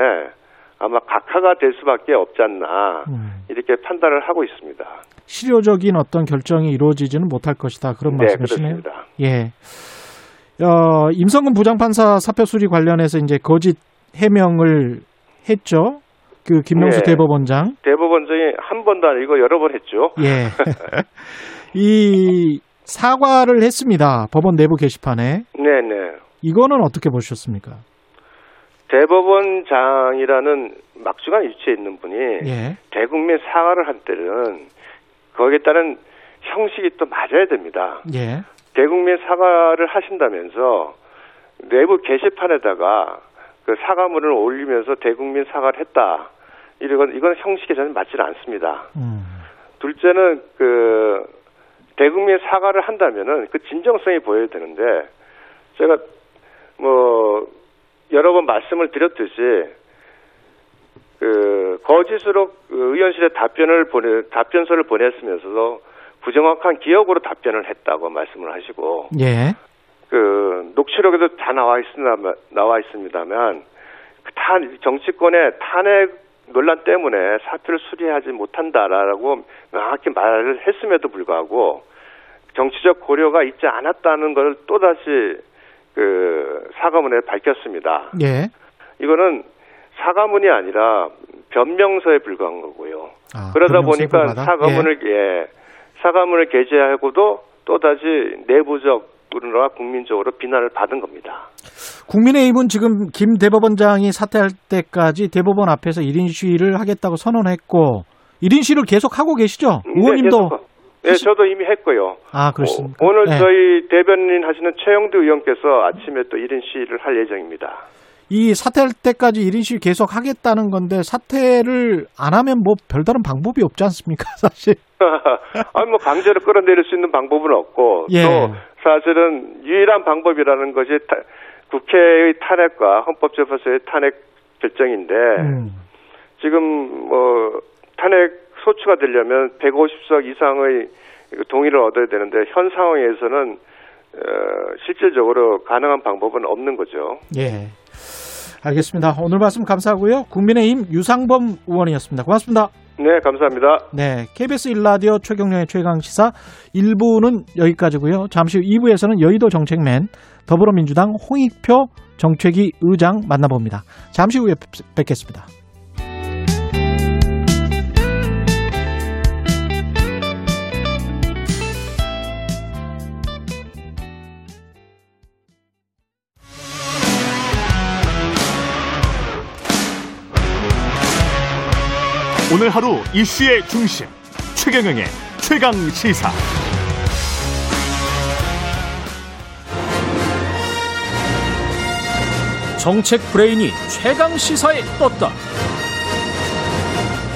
아마 각하가 될 수밖에 없지 않나 음. 이렇게 판단을 하고 있습니다. 실효적인 어떤 결정이 이루어지지는 못할 것이다. 그런 네, 말씀이시네요. 그렇습니다. 예. 어, 임성근 부장판사 사표 수리 관련해서 이제 거짓 해명을 했죠. 그 김명수 네. 대법원장. 대법원장이 한 번도 아니고 여러 번 했죠. 예. 이 사과를 했습니다. 법원 내부 게시판에. 네네. 이거는 어떻게 보셨습니까? 대법원장이라는 막중한 위치에 있는 분이 예. 대국민 사과를 한 때는 거기에 따른 형식이 또 맞아야 됩니다. 예. 대국민 사과를 하신다면서 내부 게시판에다가 그 사과문을 올리면서 대국민 사과를 했다. 이건 이건 형식에 저는 맞지는 않습니다. 음. 둘째는 그 대국민 사과를 한다면은 그 진정성이 보여야 되는데 제가 뭐 여러 번 말씀을 드렸듯이 그 거짓으로 그 의원실에 답변을 보내 답변서를 보냈으면서도 부정확한 기억으로 답변을 했다고 말씀을 하시고 예. 그 녹취록에도 다 나와 있습니다 나와 있습니다만 그 탄, 정치권의 탄핵 논란 때문에 사표를 수리하지 못한다라고 명확히 말을 했음에도 불구하고 정치적 고려가 있지 않았다는 걸 또다시 그 사과문에 밝혔습니다. 예. 이거는 사과문이 아니라 변명서에 불과한 거고요. 아, 그러다 보니까? 사과문을 예. 사과문을 게재하고도 또다시 내부적 으로나 국민적으로 비난을 받은 겁니다. 국민의힘은 지금 김 대법원장이 사퇴할 때까지 대법원 앞에서 1인 시위를 하겠다고 선언했고 1인 시위를 계속 하고 계시죠? 의원님도 네, 네, 저도 이미 했고요. 아 그렇습니까? 어, 오늘 네. 저희 대변인 하시는 최영두 의원께서 아침에 또 1인 시위를 할 예정입니다. 이 사퇴할 때까지 1인 시위 계속 하겠다는 건데 사퇴를 안 하면 뭐 별다른 방법이 없지 않습니까? 사실. 아니 뭐 강제로 끌어내릴 수 있는 방법은 없고 예. 또 사실은 유일한 방법이라는 것이 타- 국회의 탄핵과 헌법재판소의 탄핵 결정인데 음. 지금 뭐 탄핵 소추가 되려면 150석 이상의 동의를 얻어야 되는데 현 상황에서는 어, 실질적으로 가능한 방법은 없는 거죠. 예. 알겠습니다. 오늘 말씀 감사하고요. 국민의힘 유상범 의원이었습니다. 고맙습니다. 네, 감사합니다. 네, KBS 일라디오 최경령의 최강 시사 1부는 여기까지고요. 잠시 후 2부에서는 여의도 정책맨 더불어민주당 홍익표 정책위 의장 만나봅니다. 잠시 후에 뵙- 뵙겠습니다. 오늘 하루 이슈의 중심 최경영의 최강 시사 정책 브레인이 최강 시사에 떴다.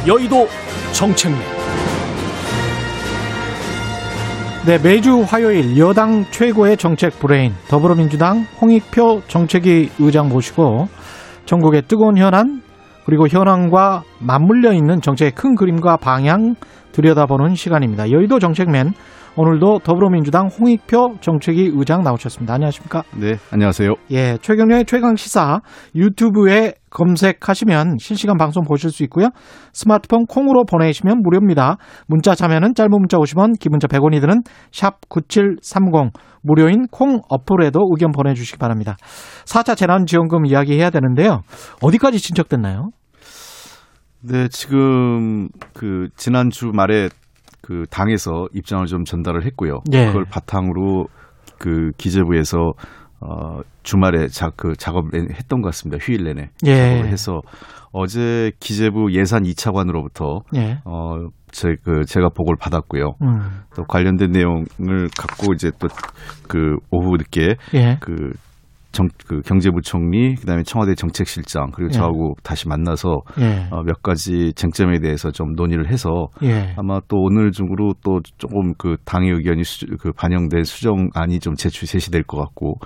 여의도 정책맨. 네, 매주 화요일 여당 최고의 정책 브레인 더불어민주당 홍익표 정책위 의장 모시고 전국의 뜨거운 현안 그리고 현황과 맞물려 있는 정책의 큰 그림과 방향 들여다보는 시간입니다. 여의도 정책맨 오늘도 더불어민주당 홍익표 정책위 의장 나오셨습니다. 안녕하십니까? 네, 안녕하세요. 예, 최경련의 최강 시사 유튜브에 검색하시면 실시간 방송 보실 수 있고요. 스마트폰 콩으로 보내시면 무료입니다. 문자 참여는 짧은 문자 50원, 긴 문자 100원이 드는 샵 9730 무료인 콩 어플에도 의견 보내주시기 바랍니다. 4차 재난지원금 이야기 해야 되는데요. 어디까지 진척됐나요? 네, 지금 그 지난주 말에 그 당에서 입장을 좀 전달을 했고요. 예. 그걸 바탕으로 그 기재부에서 어 주말에 자, 그 작업을 했던 것 같습니다. 휴일 내내 예. 작업을 해서 어제 기재부 예산 2차관으로부터 예. 어 제 그 제가 보고를 받았고요. 음, 또 관련된 내용을 갖고 이제 또 그 오후 늦게 예. 그 정, 그 경제부총리, 그다음에 청와대 정책실장 그리고 예. 저하고 다시 만나서 예. 어, 몇 가지 쟁점에 대해서 좀 논의를 해서 예. 아마 또 오늘 중으로 또 조금 그 당의 의견이 수, 그 반영된 수정안이 좀 제출 제시될 것 같고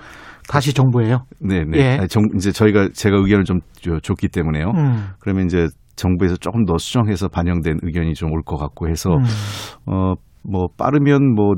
다시 정부예요. 네, 네. 예. 아니, 정, 이제 저희가 제가 의견을 좀 줘- 줬기 때문에요. 음. 그러면 이제 정부에서 조금 더 수정해서 반영된 의견이 좀 올 것 같고 해서 음. 어뭐 빠르면 뭐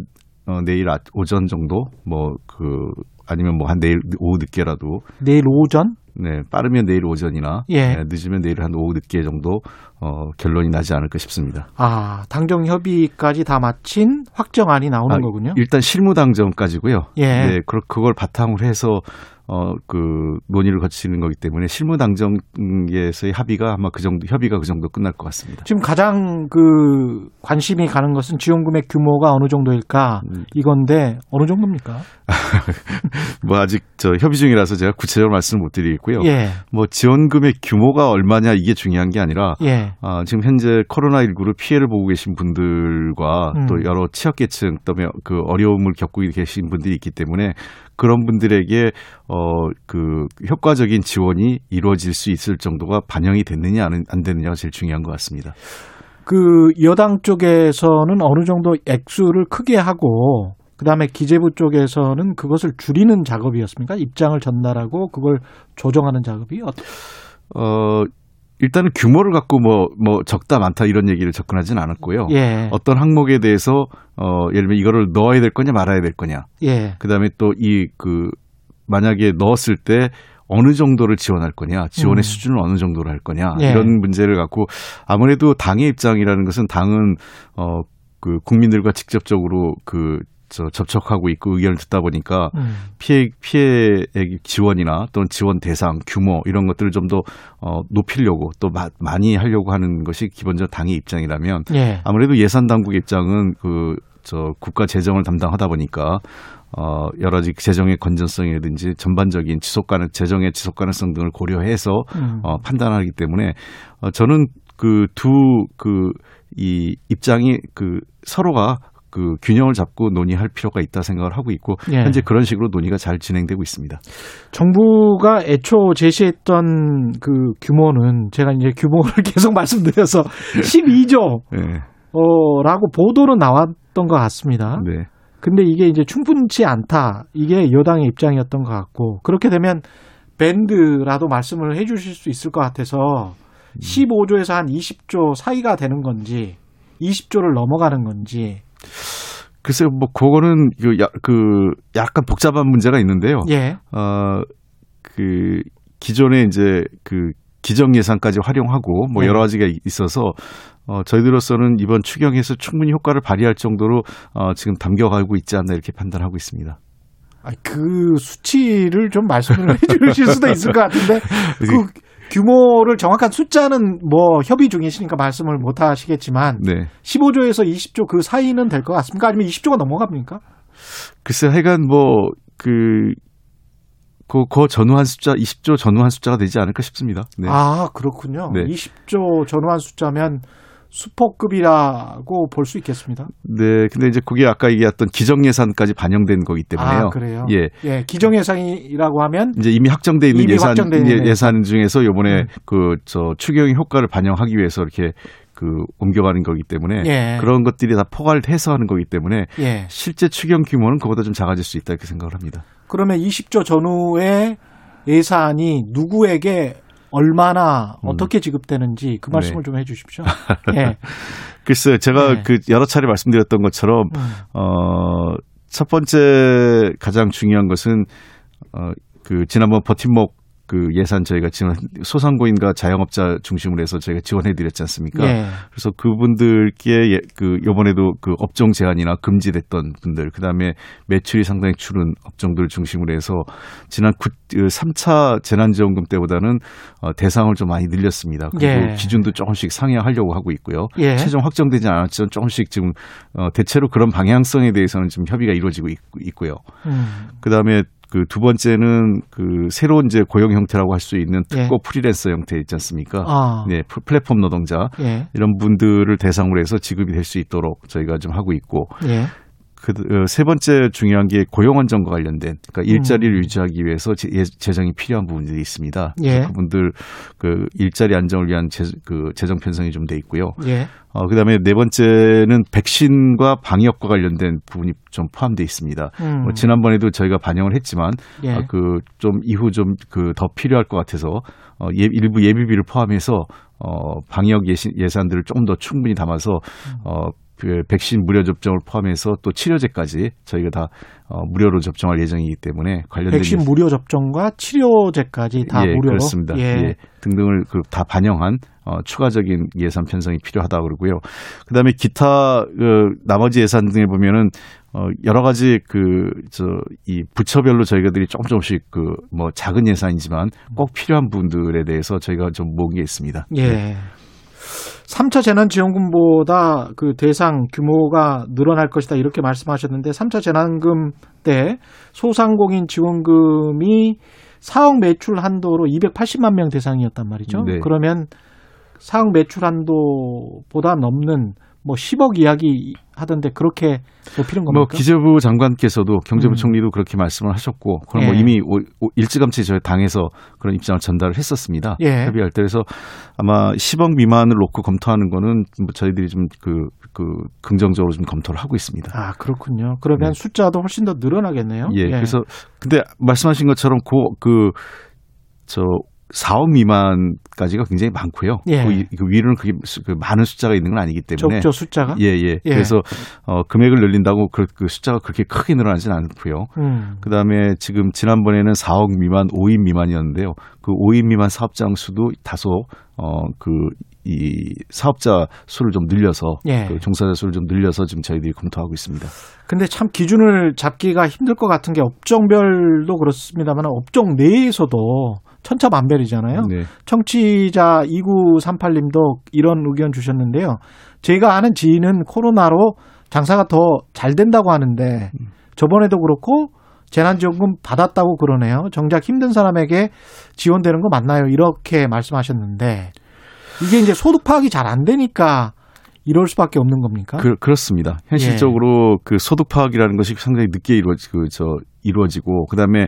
어, 내일 아, 오전 정도 뭐 그 아니면 뭐 한 내일 오후 늦게라도 내일 오전 네 빠르면 내일 오전이나 예. 네, 늦으면 내일 한 오후 늦게 정도 어 결론이 나지 않을까 싶습니다. 아 당정 협의까지 다 마친 확정안이 나오는 아, 거군요. 일단 실무 당정까지고요. 예. 네, 그 그걸 바탕으로 해서 어 그 논의를 거치는 거기 때문에 실무 당정에서의 합의가 아마 그 정도 협의가 그 정도 끝날 것 같습니다. 지금 가장 그 관심이 가는 것은 지원금의 규모가 어느 정도일까 음. 이건데 어느 정도입니까? 뭐 아직 저 협의 중이라서 제가 구체적으로 말씀을 못 드리겠고요. 예, 뭐 지원금의 규모가 얼마냐 이게 중요한 게 아니라 예, 아, 지금 현재 코로나19로 피해를 보고 계신 분들과 음. 또 여러 취약계층 또그 어려움을 겪고 계신 분들이 있기 때문에 그런 분들에게 어 그 효과적인 지원이 이루어질 수 있을 정도가 반영이 됐느냐 안, 안 됐느냐가 제일 중요한 것 같습니다. 그 여당 쪽에서는 어느 정도 액수를 크게 하고 그다음에 기재부 쪽에서는 그것을 줄이는 작업이었습니까? 입장을 전달하고 그걸 조정하는 작업이 어, 어 일단은 규모를 갖고 뭐 뭐 적다 많다 이런 얘기를 접근하지는 않았고요. 예, 어떤 항목에 대해서 어 예를 들면 이거를 넣어야 될 거냐 말아야 될 거냐. 예, 그다음에 또 이 그 만약에 넣었을 때 어느 정도를 지원할 거냐, 지원의 음. 수준을 어느 정도로 할 거냐 예. 이런 문제를 갖고 아무래도 당의 입장이라는 것은 당은 어 그 국민들과 직접적으로 그 저 접촉하고 있고 의견을 듣다 보니까 음, 피해 피해 지원이나 또는 지원 대상 규모 이런 것들을 좀 더 어, 높이려고 또 마, 많이 하려고 하는 것이 기본적으로 당의 입장이라면 예, 아무래도 예산 당국 입장은 그 저 국가 재정을 담당하다 보니까 어 여러 가지 재정의 건전성이라든지 전반적인 지속 가능 재정의 지속 가능성 등을 고려해서 음, 어 판단하기 때문에 어 저는 그 두 그 이 입장이 그 서로가 그 균형을 잡고 논의할 필요가 있다 생각을 하고 있고 예. 현재 그런 식으로 논의가 잘 진행되고 있습니다. 정부가 애초 제시했던 그 규모는 제가 이제 규모를 계속 말씀드려서 12조 네. 어, 라고 보도는 나왔던 것 같습니다. 네. 근데 이게 이제 충분치 않다. 이게 여당의 입장이었던 것 같고 그렇게 되면 밴드라도 말씀을 해 주실 수 있을 것 같아서 15조에서 한 20조 사이가 되는 건지 20조를 넘어가는 건지 글쎄요, 뭐 그거는 그, 야, 그 약간 복잡한 문제가 있는데요. 예. 어, 그 기존에 이제 그 기정 예산까지 활용하고 뭐 네. 여러 가지가 있어서 어, 저희들로서는 이번 추경에서 충분히 효과를 발휘할 정도로 어, 지금 담겨가고 있지 않나 이렇게 판단하고 있습니다. 아, 그 수치를 좀 말씀을 해 주실 수도 있을 것 같은데 그 규모를 정확한 숫자는 뭐 협의 중이시니까 말씀을 못 하시겠지만 네. 15조에서 20조 그 사이는 될 것 같습니까? 아니면 20조가 넘어갑니까? 글쎄 하여간 뭐그 그, 그 전후한 숫자 20조 전후한 숫자가 되지 않을까 싶습니다. 네. 아, 그렇군요. 네. 20조 전후한 숫자면 수퍼급이라고 볼 수 있겠습니다. 네. 근데 이제 그게 아까 얘기했던 기정 예산까지 반영된 거기 때문에요. 아, 그래요? 예. 예, 기정 예산이라고 하면 이제 이미 확정돼 있는 이미 예산 확정돼 있는 예, 예산 중에서 요번에 음. 그저 추경의 효과를 반영하기 위해서 이렇게 그 옮겨가는 거기 때문에 예. 그런 것들이 다 포괄해서 하는 거기 때문에 예. 실제 추경 규모는 그보다 좀 작아질 수 있다 이렇게 생각을 합니다. 그러면 20조 전후의 예산이 누구에게 얼마나 음. 어떻게 지급되는지 그 말씀을 좀해 주십시오. 예. 글쎄요, 제가 네. 그 여러 차례 말씀드렸던 것처럼 음. 어, 첫 번째 가장 중요한 것은 어, 그 지난번 버팀목 그 예산 저희가 지원 소상공인과 자영업자 중심으로 해서 저희가 지원해 드렸지 않습니까? 예. 그래서 그분들께 예, 그 요번에도 그 업종 제한이나 금지됐던 분들 그다음에 매출이 상당히 줄은 업종들 중심으로 해서 지난 9, 3차 재난 지원금 때보다는 어, 대상을 좀 많이 늘렸습니다. 그리고 예. 기준도 조금씩 상향하려고 하고 있고요. 예. 최종 확정되지 않았지만 조금씩 지금 어, 대체로 그런 방향성에 대해서는 지금 협의가 이루어지고 있, 있고요. 음. 그다음에 그 두 번째는 그 새로운 이제 고용 형태라고 할 수 있는 예. 특고 프리랜서 형태 있지 않습니까? 아. 네, 플- 플랫폼 노동자 예. 이런 분들을 대상으로 해서 지급이 될 수 있도록 저희가 좀 하고 있고 예. 그세 번째 중요한 게 고용 안정과 관련된 그러니까 일자리를 유지하기 위해서 제- 예- 재정이 필요한 부분들이 있습니다. 예. 그분들 그 일자리 안정을 위한 재, 그 재정 편성이 좀 돼 있고요. 예. 어, 그다음에 네 번째는 백신과 방역과 관련된 부분이 좀 포함되어 있습니다. 음. 뭐 지난번에도 저희가 반영을 했지만 예. 어, 그좀 이후 좀 그 더 필요할 것 같아서 어, 예, 일부 예비비를 포함해서 어, 방역 예시, 예산들을 조금 더 충분히 담아서 어, 그 백신 무료 접종을 포함해서 또 치료제까지 저희가 다 어, 무료로 접종할 예정이기 때문에 관련된 백신 무료 접종과 치료제까지 다 예, 무료로 그렇습니다. 예. 예, 등등을 그다 반영한 어, 추가적인 예산 편성이 필요하다 그러고요. 그다음에 기타 그 나머지 예산 등에 보면은 어, 여러 가지 그 저 이 부처별로 저희가들이 조금 조금씩 그 뭐 작은 예산이지만 꼭 필요한 부분들에 대해서 저희가 좀 모은 게 있습니다. 예. 3차 재난지원금보다 그 대상 규모가 늘어날 것이다 이렇게 말씀하셨는데 3차 재난금 때 소상공인 지원금이 4억 매출 한도로 280만 명 대상이었단 말이죠. 네. 그러면 4억 매출 한도보다 넘는 뭐 10억 이야기 하던데 그렇게 높이는 겁니까? 뭐 기재부 장관께서도 경제부 음. 총리도 그렇게 말씀을 하셨고 그럼 뭐 예. 이미 오- 오- 일찌감치 저희 당에서 그런 입장을 전달을 했었습니다. 예. 협의할 때 그래서 아마 10억 미만을 놓고 검토하는 거는 뭐 저희들이 좀그그 긍정적으로 좀 검토를 하고 있습니다. 아 그렇군요. 그러면 네. 숫자도 훨씬 더 늘어나겠네요. 예, 그래서 근데 말씀하신 것처럼 그 그 저 4억 미만까지가 굉장히 많고요. 예. 그, 이- 그 위로는 그게 수- 그 많은 숫자가 있는 건 아니기 때문에 적죠 숫자가. 예, 예. 예. 그래서 어 금액을 늘린다고 그, 그 숫자가 그렇게 크게 늘어나지는 않고요. 음. 그다음에 지금 지난번에는 4억 미만, 5인 미만이었는데요. 그 5인 미만 사업장 수도 다소 어그 이 사업자 수를 좀 늘려서 예. 그 종사자 수를 좀 늘려서 지금 저희들이 검토하고 있습니다. 근데 참 기준을 잡기가 힘들 것 같은 게 업종별도 그렇습니다만 업종 내에서도 천차만별이잖아요. 네. 청취자 2938님도 이런 의견 주셨는데요. 제가 아는 지인은 코로나로 장사가 더 잘 된다고 하는데 저번에도 그렇고 재난지원금 받았다고 그러네요. 정작 힘든 사람에게 지원되는 거 맞나요? 이렇게 말씀하셨는데 이게 이제 소득 파악이 잘 안 되니까 이럴 수밖에 없는 겁니까? 그, 그렇습니다. 예. 현실적으로 그 소득 파악이라는 것이 상당히 늦게 이루어지, 그, 저, 이루어지고, 그 다음에,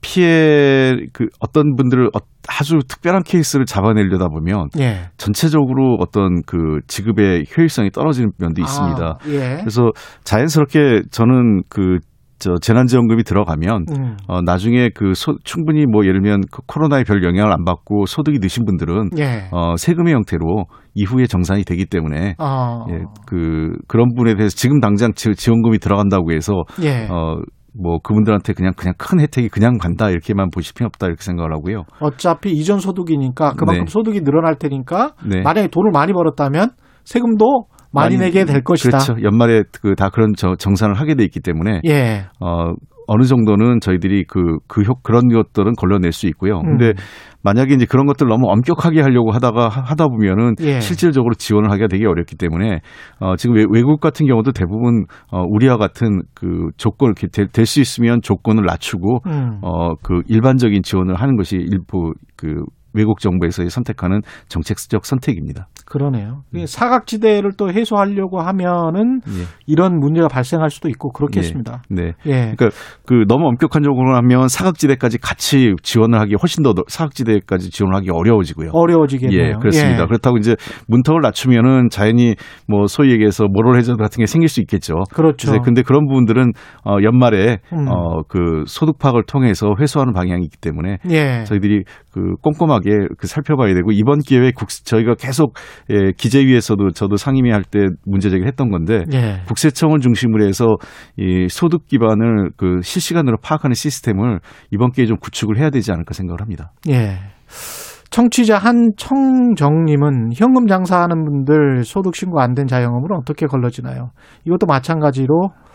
피해, 그, 어떤 분들을 어- 아주 특별한 케이스를 잡아내려다 보면, 예. 전체적으로 어떤 그 지급의 효율성이 떨어지는 면도 있습니다. 아, 예. 그래서 자연스럽게 저는 그, 저, 재난지원금이 들어가면, 음. 어, 나중에 그 소, 충분히 뭐 예를 들면 그 코로나에 별 영향을 안 받고 소득이 느신 분들은, 예. 어, 세금의 형태로 이후에 정산이 되기 때문에, 어. 예, 그 그런 부분에 대해서 지금 당장 지- 지원금이 들어간다고 해서 예. 어 뭐 그분들한테 그냥 그냥 큰 혜택이 그냥 간다 이렇게만 보실 필요 없다 이렇게 생각을 하고요. 어차피 이전 소득이니까 그만큼 네. 소득이 늘어날 테니까 네. 만약에 돈을 많이 벌었다면 세금도 많이, 내게 될 것이다. 그렇죠. 연말에 그 다 그런 저- 정산을 하게 돼 있기 때문에 예. 어 어느 정도는 저희들이 그, 그 효, 그런 것들은 걸러낼 수 있고요. 근데 음. 만약에 이제 그런 것들 너무 엄격하게 하려고 하다가 하- 하다 보면은 예. 실질적으로 지원을 하기가 되게 어렵기 때문에 어, 지금 외- 외국 같은 경우도 대부분 어, 우리와 같은 그 조건 이렇게 될수 있으면 조건을 낮추고 음. 어, 그 일반적인 지원을 하는 것이 일부 그 외국 정부에서의 선택하는 정책적 선택입니다. 그러네요. 이게 사각지대를 또 해소하려고 하면은 예. 이런 문제가 발생할 수도 있고 그렇겠습니다. 네. 예. 그러니까 그 너무 엄격한 조건을 하면 사각지대까지 같이 지원을 하기 훨씬 더 사각지대까지 지원을 하기 어려워지고요. 어려워지겠네요. 예, 그렇습니다. 예. 그렇다고 이제 문턱을 낮추면은 자연히 뭐 소위 얘기해서 모럴 해저 같은 게 생길 수 있겠죠. 그렇죠. 근데 그런 부분들은 어 연말에 음. 어그 소득 파악을 통해서 회수하는 방향이 있기 때문에 예. 저희들이 그 꼼꼼하게 그 살펴봐야 되고 이번 기회에 국 저희가 계속 예, 기재위에서도 저도 상임위 할 때 문제 제기를 했던 건데 예. 국세청을 중심으로 해서 이 소득 기반을 그 실시간으로 파악하는 시스템을 이번 기회에 좀 구축을 해야 되지 않을까 생각을 합니다. 예. 청취자 한청정님은 현금 장사하는 분들 소득 신고 안 된 자영업은 어떻게 걸러지나요? 이것도 마찬가지로 음.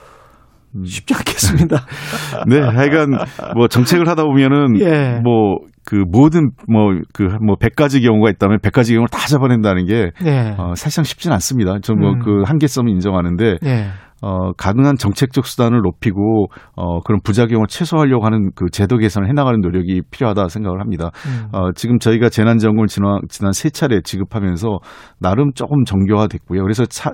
쉽지 않겠습니다. 네, 하여간 뭐 정책을 하다 보면은 예. 뭐그 모든 뭐그뭐 100가지 경우가 있다면 100가지 경우를 다 잡아낸다는 게 예. 어, 사실상 쉽진 않습니다. 좀뭐 음. 그 한계성을 인정하는데 예. 어, 가능한 정책적 수단을 높이고 어, 그런 부작용을 최소화하려고 하는 그 제도 개선을 해나가는 노력이 필요하다 생각을 합니다. 음. 어, 지금 저희가 재난지원금을 지난, 지난 세 차례 지급하면서 나름 조금 정교화됐고요. 그래서 차,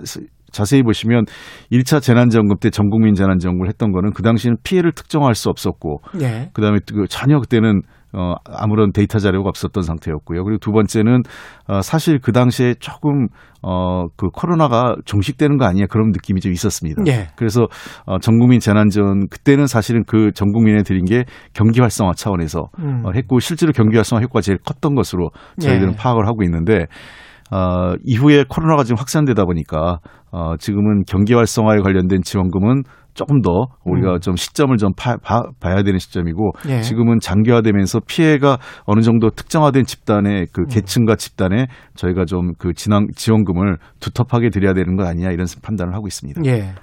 자세히 보시면 1차 재난지원금 때 전국민 재난지원금을 했던 거는 그 당시에는 피해를 특정할 수 없었고 예. 그다음에 그 전혀 그때는 어 아무런 데이터 자료가 없었던 상태였고요. 그리고 두 번째는 어 사실 그 당시에 조금 어그 코로나가 종식되는 거 아니야 그런 느낌이 좀 있었습니다. 예. 그래서 어 전국민 재난지원 그때는 사실은 그 전국민에 드린 게 경기 활성화 차원에서 음. 어, 했고 실제로 경기 활성화 효과가 제일 컸던 것으로 저희들은 예. 파악을 하고 있는데 어, 이후에 코로나가 지금 확산되다 보니까 어, 지금은 경기 활성화에 관련된 지원금은 조금 더 우리가 음. 좀 시점을 좀 파, 봐, 봐야 되는 시점이고 예. 지금은 장기화되면서 피해가 어느 정도 특정화된 집단의 그 음. 계층과 집단에 저희가 좀 그 진앙 지원금을 두텁하게 드려야 되는 것 아니냐 이런 판단을 하고 있습니다. 예.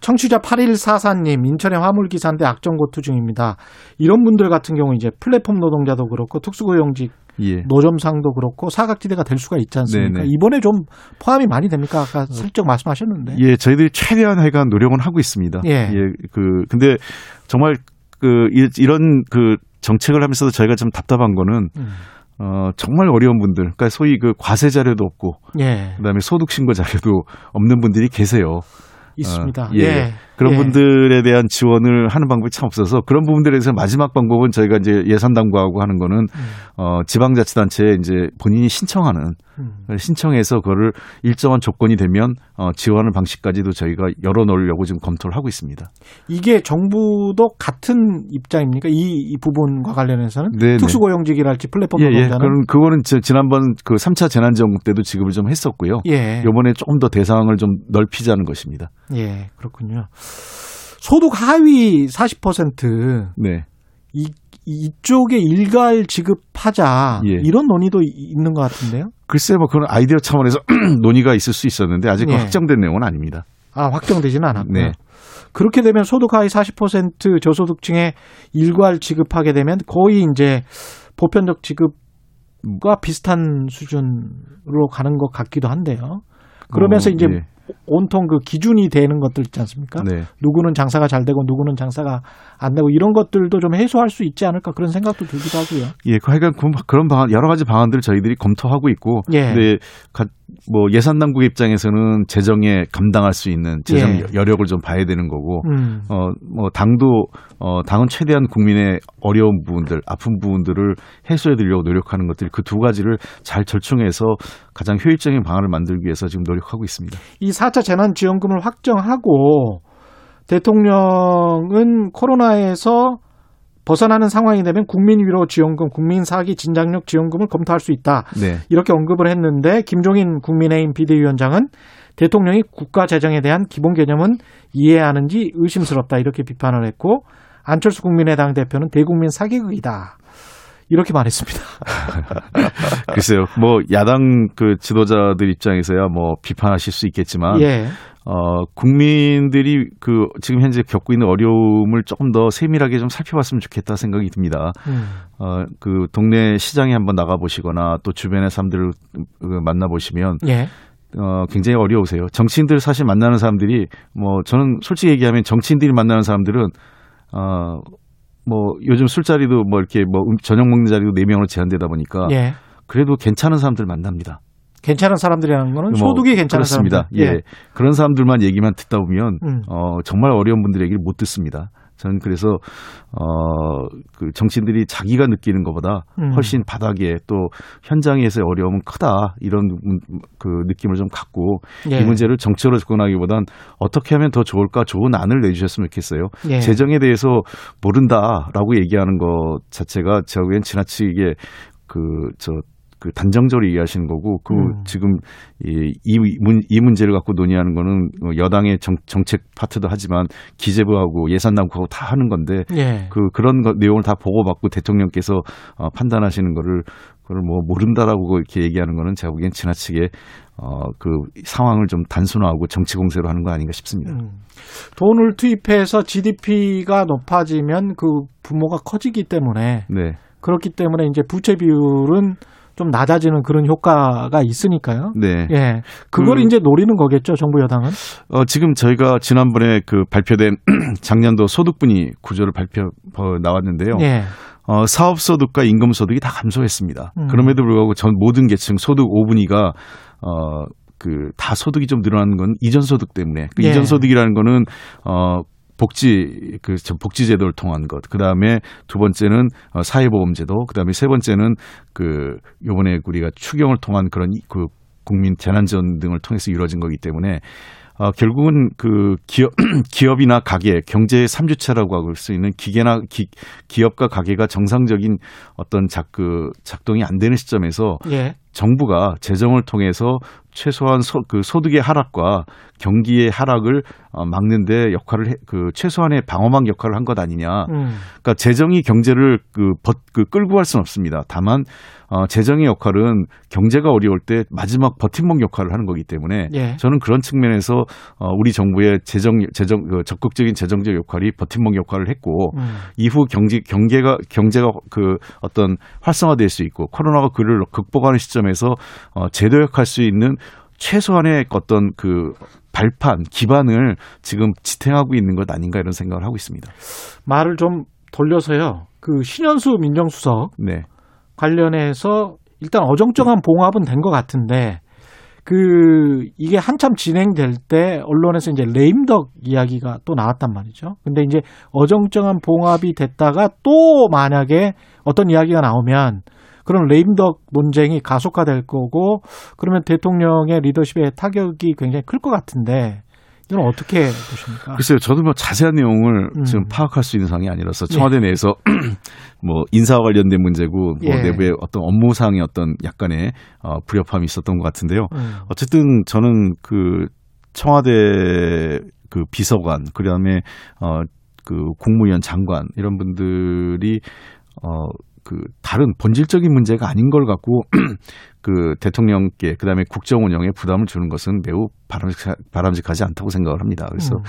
청취자 8144님, 인천의 화물기사인데 악정고투 중입니다. 이런 분들 같은 경우 이제 플랫폼 노동자도 그렇고 특수고용직 예. 노점상도 그렇고 사각지대가 될 수가 있지 않습니까? 네네. 이번에 좀 포함이 많이 됩니까? 아까 슬쩍 말씀하셨는데. 예, 저희들이 최대한 하여간 노력은 하고 있습니다. 예. 그 근데 정말 그 이- 이런 그 정책을 하면서도 저희가 좀 답답한 거는 음. 어 정말 어려운 분들, 그러니까 소위 그 과세 자료도 없고 예. 그다음에 소득 신고 자료도 없는 분들이 계세요. 있습니다. 어, 예. 그런 예. 분들에 대한 지원을 하는 방법이 참 없어서 그런 부분들에 대해서 마지막 방법은 저희가 이제 예산 당부하고 하는 거는 음. 어 지방자치단체에 이제 본인이 신청하는 음. 신청해서 그거를 일정한 조건이 되면 어 지원하는 방식까지도 저희가 열어 놓으려고 지금 검토를 하고 있습니다. 이게 정부도 같은 입장입니까? 이, 이 부분과 관련해서는 네네. 특수고용직이랄지 플랫폼 예, 예. 노동자는 그럼 그거는 저 지난번 그 3차 재난지원금 때도 지급을 좀 했었고요. 예. 이번에 조금 더 대상을 좀 넓히자는 것입니다. 예, 그렇군요. 소득 하위 40% 네. 이, 이쪽에 일괄 지급하자 예. 이런 논의도 이- 있는 것 같은데요. 글쎄 뭐 그런 아이디어 차원에서 논의가 있을 수 있었는데 아직 그 예. 확정된 내용은 아닙니다. 아 확정되지는 않았고요. 네. 그렇게 되면 소득 하위 40% 저소득층에 일괄 지급하게 되면 거의 이제 보편적 지급과 비슷한 수준으로 가는 것 같기도 한데요. 그러면서 어, 이제 예. 온통 그 기준이 되는 것들 있지 않습니까? 네. 누구는 장사가 잘 되고 누구는 장사가 안 되고 이런 것들도 좀 해소할 수 있지 않을까 그런 생각도 들기도 하고요. 예, 그 하여간 그- 그런 방안 여러 가지 방안들을 저희들이 검토하고 있고, 예. 근데 가- 뭐 예산 당국 입장에서는 재정에 감당할 수 있는 재정 예. 여력을 좀 봐야 되는 거고, 음. 어뭐 당도 어 당은 최대한 국민의 어려운 부분들, 아픈 부분들을 해소해 드리려고 노력하는 것들 그 두 가지를 잘 절충해서 가장 효율적인 방안을 만들기 위해서 지금 노력하고 있습니다. 이 4차 재난지원금을 확정하고 대통령은 코로나에서 벗어나는 상황이 되면 국민 위로 지원금, 국민 사기 진작력 지원금을 검토할 수 있다. 네. 이렇게 언급을 했는데 김종인 국민의힘 비대위원장은 대통령이 국가 재정에 대한 기본 개념은 이해하는지 의심스럽다 이렇게 비판을 했고 안철수 국민의당 대표는 대국민 사기극이다. 이렇게 말했습니다. 글쎄요. 뭐 야당 그 지도자들 입장에서야 뭐 비판하실 수 있겠지만 예. 어, 국민들이 그 지금 현재 겪고 있는 어려움을 조금 더 세밀하게 좀 살펴봤으면 좋겠다 생각이 듭니다. 음. 어, 그 동네 시장에 한번 나가 보시거나 또 주변의 사람들을 그 만나 보시면 예. 어, 굉장히 어려우세요. 정치인들 사실 만나는 사람들이 뭐 저는 솔직히 얘기하면 정치인들이 만나는 사람들은 어, 뭐 요즘 술자리도 뭐 이렇게 뭐 음- 저녁 먹는 자리도 네 명으로 제한되다 보니까 예. 그래도 괜찮은 사람들 만납니다. 괜찮은 사람들이라는 거는 뭐 소득이 괜찮은 그렇습니다. 사람들. 예. 그런 사람들만 얘기만 듣다 보면 음. 어, 정말 어려운 분들 얘기를 못 듣습니다. 저는 그래서 어, 그 정치인들이 자기가 느끼는 것보다 음. 훨씬 바닥에 또 현장에서의 어려움은 크다 이런 음, 그 느낌을 좀 갖고 예. 이 문제를 정치로 접근하기보단 어떻게 하면 더 좋을까 좋은 안을 내주셨으면 좋겠어요. 예. 재정에 대해서 모른다라고 얘기하는 것 자체가 제가 보기엔 지나치게 그저 그 단정적으로 얘기하시는 거고 그 음. 지금 이, 이, 문, 이 문제를 갖고 논의하는 거는 어, 여당의 정, 정책 파트도 하지만 기재부하고 예산 당국하고 다 하는 건데 예. 그 그런 거, 내용을 다 보고받고 대통령께서 어, 판단하시는 거를 그걸 뭐 모른다라고 이렇게 얘기하는 거는 제가 보기엔 지나치게 어, 그 상황을 좀 단순화하고 정치 공세로 하는 거 아닌가 싶습니다. 음. 돈을 투입해서 GDP가 높아지면 그 부모가 커지기 때문에 네. 그렇기 때문에 이제 부채 비율은 좀 낮아지는 그런 효과가 있으니까요. 네. 예. 그걸 그- 이제 노리는 거겠죠, 정부 여당은. 어, 지금 저희가 지난번에 그 발표된 작년도 소득분위 구조를 발표 어, 나왔는데요. 예. 어, 사업소득과 임금소득이 다 감소했습니다. 음. 그럼에도 불구하고 전 모든 계층 소득 5분위가 어, 그 다 소득이 좀 늘어나는 건 이전 소득 때문에 그 예. 이전 소득이라는 거는 어 복지 그저 복지 제도를 통한 것. 그다음에 두 번째는 어, 사회보험 제도. 그다음에 세 번째는 그 요번에 우리가 추경을 통한 그런 이- 그 국민 재난지원 등을 통해서 이루어진 거기 때문에 어, 결국은 그 기업, 기업이나 가게, 경제의 삼주체라고 할 수 있는 기계나 기, 기업과 가게가 정상적인 어떤 작, 그 작동이 안 되는 시점에서 예. 정부가 재정을 통해서 최소한 소, 그 소득의 하락과 경기의 하락을 어, 막는데 역할을 해, 그 최소한의 방어막 역할을 한 것 아니냐. 음. 그러니까 재정이 경제를 그, 벗, 그 끌고 갈 수는 없습니다. 다만 어, 재정의 역할은 경제가 어려울 때 마지막 버팀목 역할을 하는 거기 때문에 예. 저는 그런 측면에서 어, 우리 정부의 재정 재정 그 적극적인 재정적 역할이 버팀목 역할을 했고 음. 이후 경제 경계가 경제가 그 어떤 활성화될 수 있고 코로나가 그를 극복하는 시점에 서 어, 제도역할 수 있는 최소한의 어떤 그 발판 기반을 지금 지탱하고 있는 것 아닌가 이런 생각을 하고 있습니다. 말을 좀 돌려서요. 그 신현수 민정수석 네. 관련해서 일단 어정쩡한 봉합은 된 것 같은데 그 이게 한참 진행될 때 언론에서 이제 레임덕 이야기가 또 나왔단 말이죠. 근데 이제 어정쩡한 봉합이 됐다가 또 만약에 어떤 이야기가 나오면 그런 레임덕 논쟁이 가속화될 거고 그러면 대통령의 리더십에 타격이 굉장히 클 것 같은데 이건 어떻게 보십니까? 글쎄요, 저도 뭐 자세한 내용을 음. 지금 파악할 수 있는 상황이 아니라서 청와대 내에서 뭐 인사와 관련된 문제고 뭐 예. 내부의 어떤 업무상의 어떤 약간의 어, 불협화음이 있었던 것 같은데요. 음. 어쨌든 저는 그 청와대 그 비서관 그다음에 어그 국무위원 장관 이런 분들이 어 그 다른 본질적인 문제가 아닌 걸 갖고 그 대통령께 그다음에 국정 운영에 부담을 주는 것은 매우 바람직, 바람직하지 않다고 생각을 합니다. 그래서 음.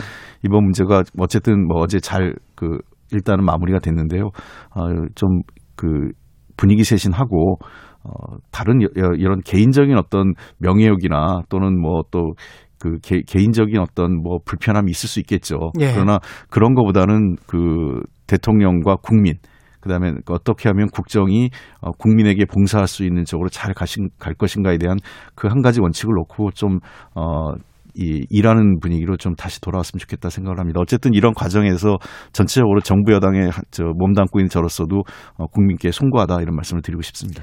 이번 문제가 어쨌든 뭐 어제 잘 그 일단은 마무리가 됐는데요. 어좀 그 분위기 쇄신하고 어 다른 여- 여- 이런 개인적인 어떤 명예욕이나 또는 뭐또 그 개 인적인 어떤 뭐 불편함이 있을 수 있겠죠. 예. 그러나 그런 거보다는 그 대통령과 국민 그다음에 그 어떻게 하면 국정이 어, 국민에게 봉사할 수 있는 쪽으로 잘 가신, 갈 것인가에 대한 그 한 가지 원칙을 놓고 좀 어, 이 일하는 분위기로 좀 다시 돌아왔으면 좋겠다 생각을 합니다. 어쨌든 이런 과정에서 전체적으로 정부 여당에 저 몸담고 있는 저로서도 어, 국민께 송구하다 이런 말씀을 드리고 싶습니다.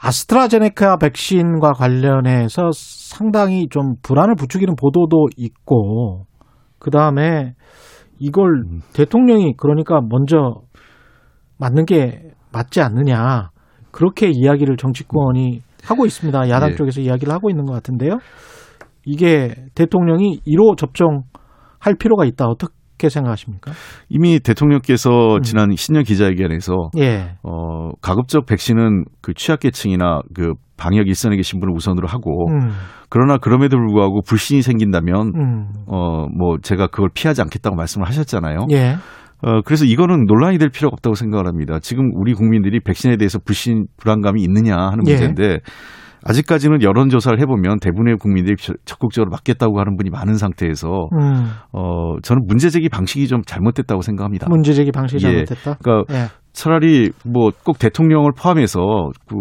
아스트라제네카 백신과 관련해서 상당히 좀 불안을 부추기는 보도도 있고 그 다음에 이걸 음. 대통령이 그러니까 먼저 맞는 게 맞지 않느냐 그렇게 이야기를 정치권이 하고 있습니다. 야당 예. 쪽에서 이야기를 하고 있는 것 같은데요. 이게 대통령이 1호 접종할 필요가 있다 어떻게 생각하십니까? 이미 대통령께서 음. 지난 신년 기자회견에서 예, 어, 가급적 백신은 그 취약계층이나 그 방역 일선에 계신 분을 우선으로 하고 음, 그러나 그럼에도 불구하고 불신이 생긴다면 음, 어, 뭐 제가 그걸 피하지 않겠다고 말씀을 하셨잖아요. 예, 어, 그래서 이거는 논란이 될 필요가 없다고 생각을 합니다. 지금 우리 국민들이 백신에 대해서 불신, 불안감이 있느냐 하는 예. 문제인데 아직까지는 여론조사를 해보면 대부분의 국민들이 저- 적극적으로 맞겠다고 하는 분이 많은 상태에서 음, 어, 저는 문제제기 방식이 좀 잘못됐다고 생각합니다. 문제제기 방식이 예. 잘못됐다. 그러니까 예, 차라리 뭐 꼭 대통령을 포함해서 그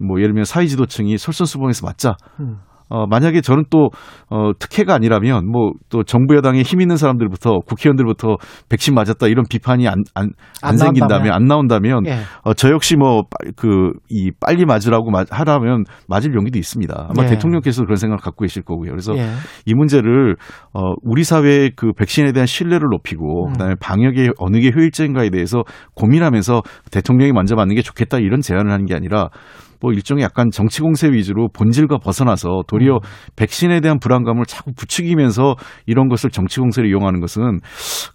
뭐 예를 들면 사회지도층이 솔선수범해서 맞자. 음. 어, 만약에 저는 또, 어, 특혜가 아니라면, 뭐, 또 정부 여당에 힘 있는 사람들부터, 국회의원들부터 백신 맞았다, 이런 비판이 안, 안, 안, 안 생긴다면? 안 나온다면, 예. 어, 저 역시 뭐, 빠- 그, 이, 빨리 맞으라고 마- 하라면 맞을 용기도 있습니다. 아마 예. 대통령께서 그런 생각을 갖고 계실 거고요. 그래서 예. 이 문제를, 어, 우리 사회의 그 백신에 대한 신뢰를 높이고, 음. 그 다음에 방역이 어느 게 효율적인가에 대해서 고민하면서 대통령이 먼저 맞는 게 좋겠다, 이런 제안을 하는 게 아니라, 뭐 일종의 약간 정치 공세 위주로 본질과 벗어나서 도리어 음. 백신에 대한 불안감을 자꾸 부추기면서 이런 것을 정치 공세를 이용하는 것은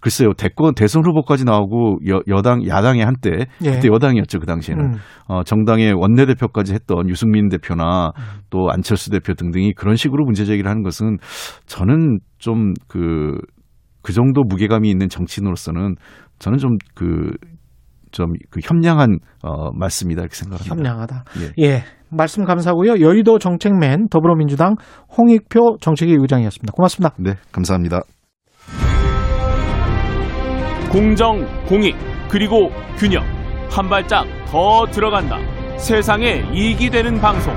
글쎄요 대권 대선 후보까지 나오고 여, 여당 야당의 한때 예. 그때 여당이었죠 그 당시에는 음. 어, 정당의 원내대표까지 했던 유승민 대표나 또 안철수 대표 등등이 그런 식으로 문제 제기를 하는 것은 저는 좀그그 정도 무게감이 있는 정치인으로서는 저는 좀 그 좀 그 협량한 어 말씀이다 이렇게 생각합니다. 협량하다. 예. 예. 말씀 감사하고요. 여의도 정책맨 더불어민주당 홍익표 정책위 의장이었습니다. 고맙습니다. 네, 감사합니다. 공정, 공익, 그리고 균형. 한 발짝 더 들어간다. 세상에 이익이 되는 방송.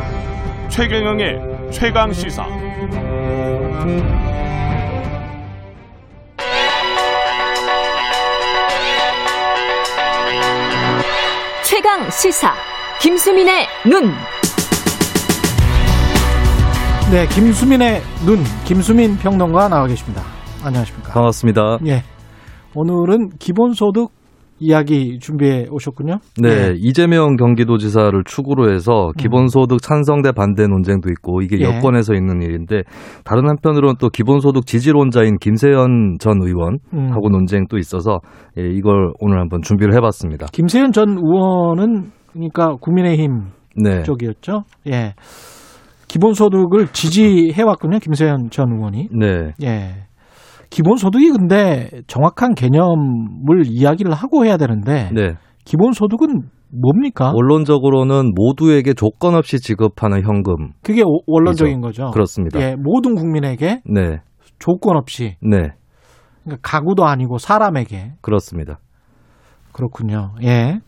최경영의 최강 시사. 최강 시사 김수민의 눈. 네, 김수민의 눈, 김수민 평론가 나와 계십니다. 안녕하십니까. 반갑습니다. 예. 오늘은 기본소득 이야기 준비해 오셨군요. 네, 예. 이재명 경기도지사를 축으로 해서 기본소득 찬성 대 반대 논쟁도 있고 이게 예. 여권에서 있는 일인데 다른 한편으로는 또 기본소득 지지론자인 김세현 전 의원하고 음. 논쟁도 있어서 예, 이걸 오늘 한번 준비를 해봤습니다. 김세현 전 의원은 그러니까 국민의힘 네, 쪽이었죠. 예. 기본소득을 지지해왔군요. 김세현 전 의원이. 네, 예. 기본소득이 근데 정확한 개념을 이야기를 하고 해야 되는데 네. 기본소득은 뭡니까? 원론적으로는 모두에게 조건 없이 지급하는 현금 그게 오- 원론적인 거죠. 그렇습니다. 예, 모든 국민에게 네, 조건 없이 네, 그러니까 가구도 아니고 사람에게 그렇습니다. 그렇군요. 예.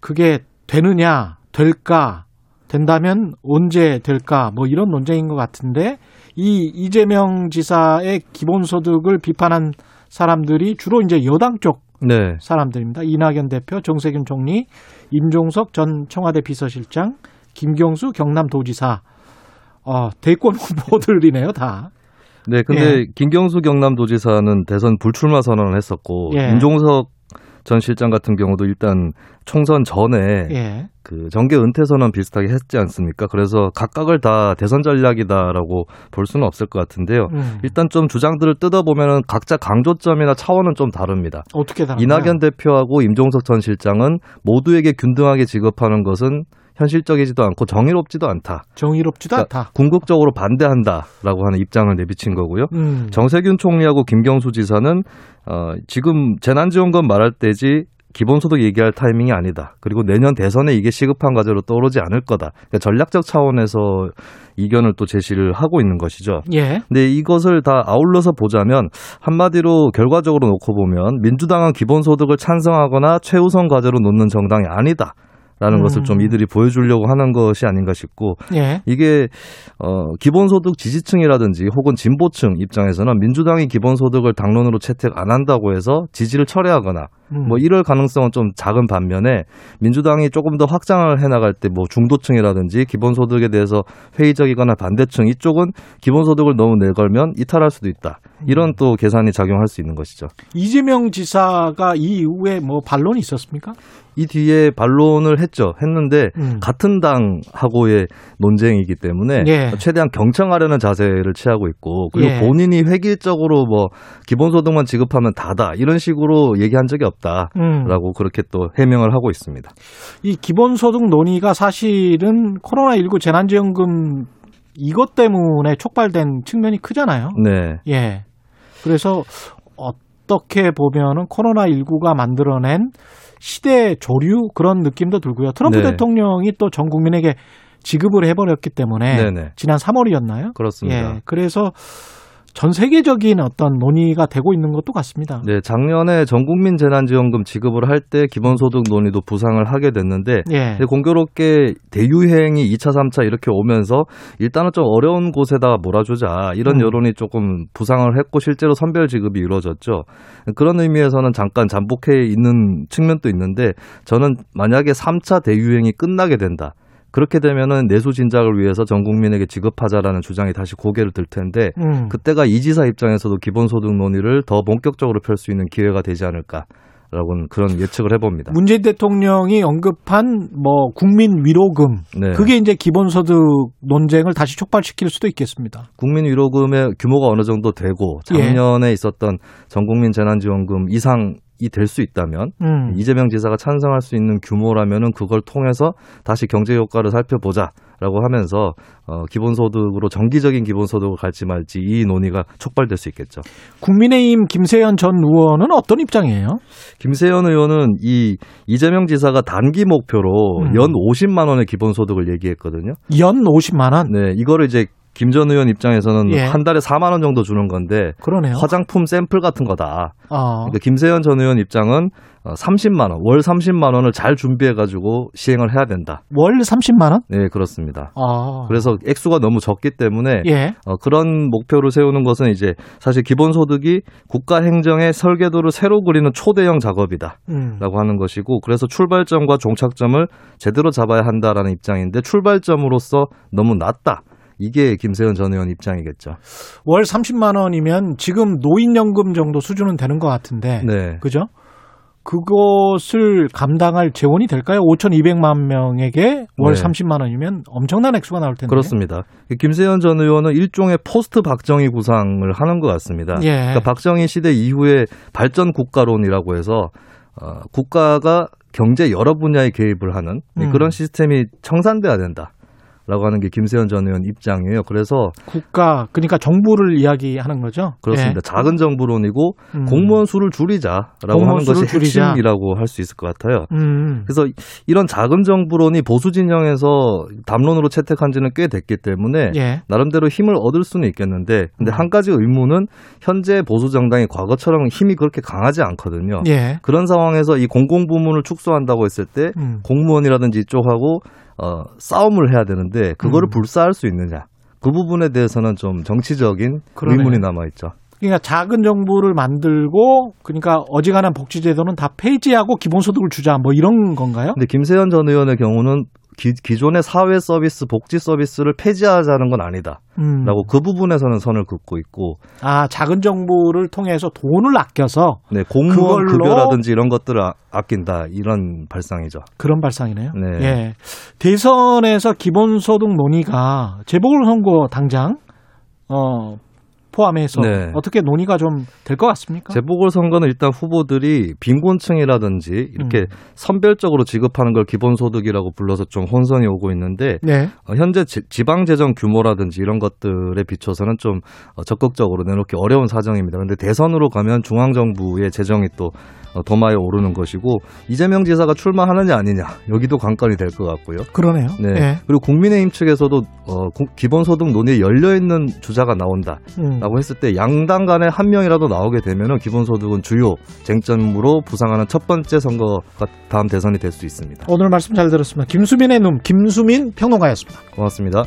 그게 되느냐, 될까, 된다면 언제 될까, 뭐 이런 논쟁인 것 같은데, 이 이재명 지사의 기본소득을 비판한 사람들이 주로 이제 여당 쪽 네, 사람들입니다. 이낙연 대표, 정세균 총리, 임종석 전 청와대 비서실장, 김경수 경남도지사, 어, 대권 후보들이네요, 다. 네. 근데 김경수 경남도지사는 대선 불출마 선언을 했었고 예. 임종석 전 실장 같은 경우도 일단 총선 전에 예. 그 정계 은퇴 선언 비슷하게 했지 않습니까? 그래서 각각을 다 대선 전략이다라고 볼 수는 없을 것 같은데요. 음. 일단 좀 주장들을 뜯어보면은 각자 강조점이나 차원은 좀 다릅니다. 어떻게 다른가요? 이낙연 대표하고 임종석 전 실장은 모두에게 균등하게 지급하는 것은 현실적이지도 않고 정의롭지도 않다. 정의롭지도 그러니까 않다. 궁극적으로 반대한다라고 하는 입장을 내비친 거고요. 음. 정세균 총리하고 김경수 지사는 어, 지금 재난지원금 말할 때지 기본소득 얘기할 타이밍이 아니다. 그리고 내년 대선에 이게 시급한 과제로 떠오르지 않을 거다. 그러니까 전략적 차원에서 이견을 또 제시를 하고 있는 것이죠. 예. 근데 이것을 다 아울러서 보자면 한마디로 결과적으로 놓고 보면 민주당은 기본소득을 찬성하거나 최우선 과제로 놓는 정당이 아니다. 라는 음. 것을 좀 이들이 보여주려고 하는 것이 아닌가 싶고 예. 이게 어 기본소득 지지층이라든지 혹은 진보층 입장에서는 민주당이 기본소득을 당론으로 채택 안 한다고 해서 지지를 철회하거나 음. 뭐 이럴 가능성은 좀 작은 반면에 민주당이 조금 더 확장을 해 나갈 때 뭐 중도층이라든지 기본소득에 대해서 회의적이거나 반대층 이쪽은 기본소득을 너무 내걸면 이탈할 수도 있다. 이런 또 계산이 작용할 수 있는 것이죠. 이재명 지사가 이 이후에 뭐 반론이 있었습니까? 이 뒤에 반론을 했죠. 했는데 음. 같은 당하고의 논쟁이기 때문에 예. 최대한 경청하려는 자세를 취하고 있고 그리고 예. 본인이 획일적으로 뭐 기본소득만 지급하면 다다 이런 식으로 얘기한 적이 없 다라고 음. 그렇게 또 해명을 하고 있습니다. 이 기본소득 논의가 사실은 코로나19 재난지원금 이것 때문에 촉발된 측면이 크잖아요. 네, 예. 그래서 어떻게 보면은 코로나19가 만들어낸 시대 조류 그런 느낌도 들고요. 트럼프 네. 대통령이 또 전 국민에게 지급을 해버렸기 때문에 네네. 지난 3월이었나요? 그렇습니다. 예. 그래서 전 세계적인 어떤 논의가 되고 있는 것도 같습니다. 네, 작년에 전국민 재난지원금 지급을 할 때 기본소득 논의도 부상을 하게 됐는데 예. 공교롭게 대유행이 2차, 3차 이렇게 오면서 일단은 좀 어려운 곳에다가 몰아주자 이런 음. 여론이 조금 부상을 했고 실제로 선별 지급이 이루어졌죠. 그런 의미에서는 잠깐 잠복해 있는 측면도 있는데 저는 만약에 3차 대유행이 끝나게 된다. 그렇게 되면은 내수 진작을 위해서 전 국민에게 지급하자라는 주장이 다시 고개를 들 텐데 음. 그때가 이 지사 입장에서도 기본소득 논의를 더 본격적으로 펼 수 있는 기회가 되지 않을까 라고는 그런 예측을 해봅니다. 문재인 대통령이 언급한 뭐 국민 위로금 네. 그게 이제 기본소득 논쟁을 다시 촉발시킬 수도 있겠습니다. 국민 위로금의 규모가 어느 정도 되고 예. 작년에 있었던 전국민 재난지원금 이상이 될 수 있다면 음. 이재명 지사가 찬성할 수 있는 규모라면은 그걸 통해서 다시 경제 효과를 살펴보자 라고 하면서 어, 기본소득으로 정기적인 기본소득을 갈지 말지 이 논의가 촉발될 수 있겠죠. 국민의힘 김세현 전 의원은 어떤 입장이에요? 김세현 의원은 이 이재명 지사가 단기 목표로 음. 연 50만 원의 기본소득을 얘기했거든요. 연 50만 원. 네, 이거를 이제 김전 의원 입장에서는 예. 한 달에 4만 원 정도 주는 건데 그러네요. 화장품 샘플 같은 거다. 어. 그러니까 김세현 전 의원 입장은 어, 30만 원, 월 30만 원을 잘 준비해 가지고 시행을 해야 된다. 월 30만 원? 네, 그렇습니다. 아. 그래서 액수가 너무 적기 때문에 예. 어, 그런 목표를 세우는 것은 이제 사실 기본 소득이 국가 행정의 설계도를 새로 그리는 초대형 작업이다. 음. 라고 하는 것이고 그래서 출발점과 종착점을 제대로 잡아야 한다라는 입장인데 출발점으로서 너무 낮다. 이게 김세현 전 의원 입장이겠죠. 월 30만 원이면 지금 노인연금 정도 수준은 되는 것 같은데. 네. 그죠? 그것을 감당할 재원이 될까요? 5,200만 명에게 월 네. 30만 원이면 엄청난 액수가 나올 텐데. 그렇습니다. 김세현 전 의원은 일종의 포스트 박정희 구상을 하는 것 같습니다. 예. 그러니까 박정희 시대 이후에 발전 국가론이라고 해서 어, 국가가 경제 여러 분야에 개입을 하는 음. 그런 시스템이 청산돼야 된다. 라고 하는 게 김세현 전 의원 입장이에요. 그래서 국가 그러니까 정부를 이야기하는 거죠. 그렇습니다. 예. 작은 정부론이고 음. 공무원 수를 줄이자라고 공무원 하는 것이 줄이자. 핵심이라고 할 수 있을 것 같아요. 음. 그래서 이런 작은 정부론이 보수 진영에서 담론으로 채택한 지는 꽤 됐기 때문에 예. 나름대로 힘을 얻을 수는 있겠는데 근데 음. 한 가지 의문은 현재 보수 정당이 과거처럼 힘이 그렇게 강하지 않거든요. 예. 그런 상황에서 이 공공 부문을 축소한다고 했을 때 음. 공무원이라든지 이쪽하고 어, 싸움을 해야 되는데 그거를 음. 불사할 수 있느냐? 그 부분에 대해서는 좀 정치적인 그러네요. 의문이 남아 있죠. 그러니까 작은 정부를 만들고 그러니까 어지간한 복지제도는 다 폐지하고 기본소득을 주자 뭐 이런 건가요? 근데 김세현 전 의원의 경우는 기, 기존의 사회 서비스, 복지 서비스를 폐지하자는 건 아니다. 음. 라고 그 부분에서는 선을 긋고 있고, 아 작은 정부를 통해서 돈을 아껴서 네, 공무원 급여라든지 이런 것들을 아, 아낀다. 이런 발상이죠. 그런 발상이네요. 네. 예. 대선에서 기본소득 논의가 재보궐선거 당장 어 포함해서 네. 어떻게 논의가 좀 될 것 같습니까? 재보궐선거는 일단 후보들이 빈곤층이라든지 이렇게 음. 선별적으로 지급하는 걸 기본소득이라고 불러서 좀 혼선이 오고 있는데 네. 어, 현재 지- 지방재정 규모라든지 이런 것들에 비춰서는 좀 어, 적극적으로 내놓기 어려운 사정입니다. 그런데 대선으로 가면 중앙정부의 재정이 또 어, 더 많이 오르는 것이고 이재명 지사가 출마하느냐 아니냐 여기도 관건이 될 것 같고요. 그러네요. 네. 예. 그리고 국민의힘 측에서도 어, 구- 기본소득 논의에 열려 있는 주자가 나온다라고 음. 했을 때 양당 간에 한 명이라도 나오게 되면은 기본소득은 주요 쟁점으로 부상하는 첫 번째 선거가 다음 대선이 될 수 있습니다. 오늘 말씀 잘 들었습니다. 김수민의 눈 김수민 평론가였습니다. 고맙습니다.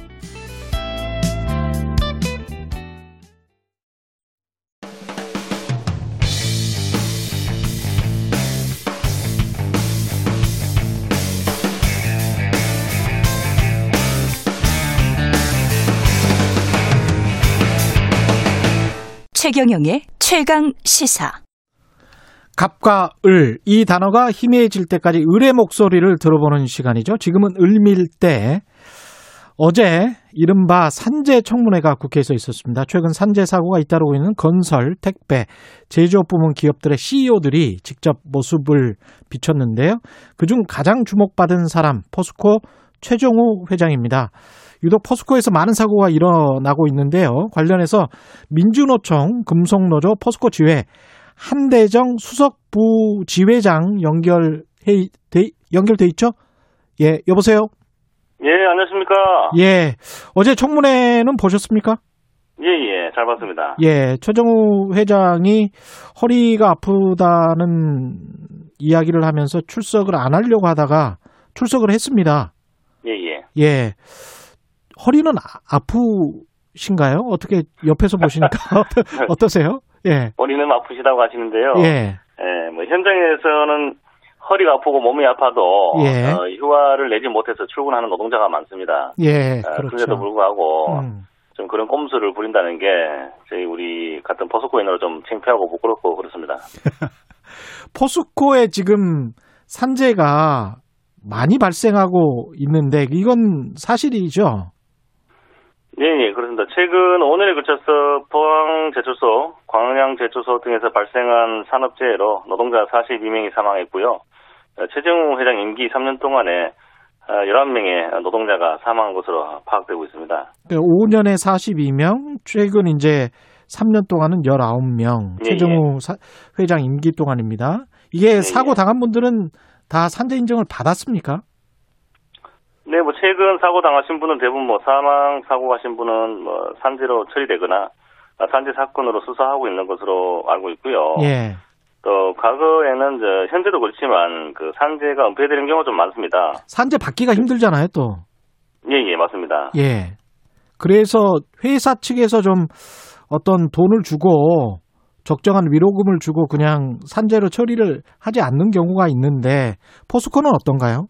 최경영의 최강 시사. 갑과 을, 이 단어가 희미해질 때까지 을의 목소리를 들어보는 시간이죠. 지금은 을밀 때. 어제 이른바 산재 청문회가 국회에서 있었습니다. 최근 산재 사고가 잇따르고 있는 건설, 택배, 제조업 부문 기업들의 CEO들이 직접 모습을 비췄는데요. 그중 가장 주목받은 사람 포스코 최종우 회장입니다. 유독 포스코에서 많은 사고가 일어나고 있는데요. 관련해서 민주노총, 금속노조, 포스코 지회, 한대정 수석부 지회장 연결해 돼, 연결돼 있죠? 예, 여보세요. 예, 안녕하십니까. 예, 어제 청문회는 보셨습니까? 예, 예, 잘 봤습니다. 예, 최정우 회장이 허리가 아프다는 이야기를 하면서 출석을 안 하려고 하다가 출석을 했습니다. 예, 예. 예, 허리는 아, 아프신가요? 어떻게 옆에서 보시니까 어떠세요? 예, 머리는 아프시다고 하시는데요. 예, 예, 뭐 현장에서는 허리가 아프고 몸이 아파도 예. 어, 휴가를 내지 못해서 출근하는 노동자가 많습니다. 예, 어, 그렇죠. 그런데도 불구하고 음. 좀 그런 꼼수를 부린다는 게 저희 우리 같은 포스코인으로 좀 창피하고 부끄럽고 그렇습니다. 포스코에 지금 산재가 많이 발생하고 있는데 이건 사실이죠? 예, 예, 그렇습니다. 최근 5년에 걸쳐서 포항 제초소, 광양 제초소 등에서 발생한 산업재해로 노동자 42명이 사망했고요. 어, 최정우 회장 임기 3년 동안에 11명의 노동자가 사망한 것으로 파악되고 있습니다. 5년에 42명, 최근 이제 3년 동안은 19명. 예, 최정우 사- 회장 임기 동안입니다. 이게 사고 당한 분들은 다 산재 인정을 받았습니까? 네, 뭐 최근 사고 당하신 분은 대부분 뭐 사망 사고 하신 분은 뭐 산재로 처리되거나 아, 산재 사건으로 수사하고 있는 것으로 알고 있고요. 예. 또 과거에는 저 현재도 그렇지만 그 산재가 은폐되는 경우가 좀 많습니다. 산재 받기가 힘들잖아요, 또. 예, 예, 맞습니다. 예. 그래서 회사 측에서 좀 어떤 돈을 주고 적정한 위로금을 주고 그냥 산재로 처리를 하지 않는 경우가 있는데 포스코는 어떤가요?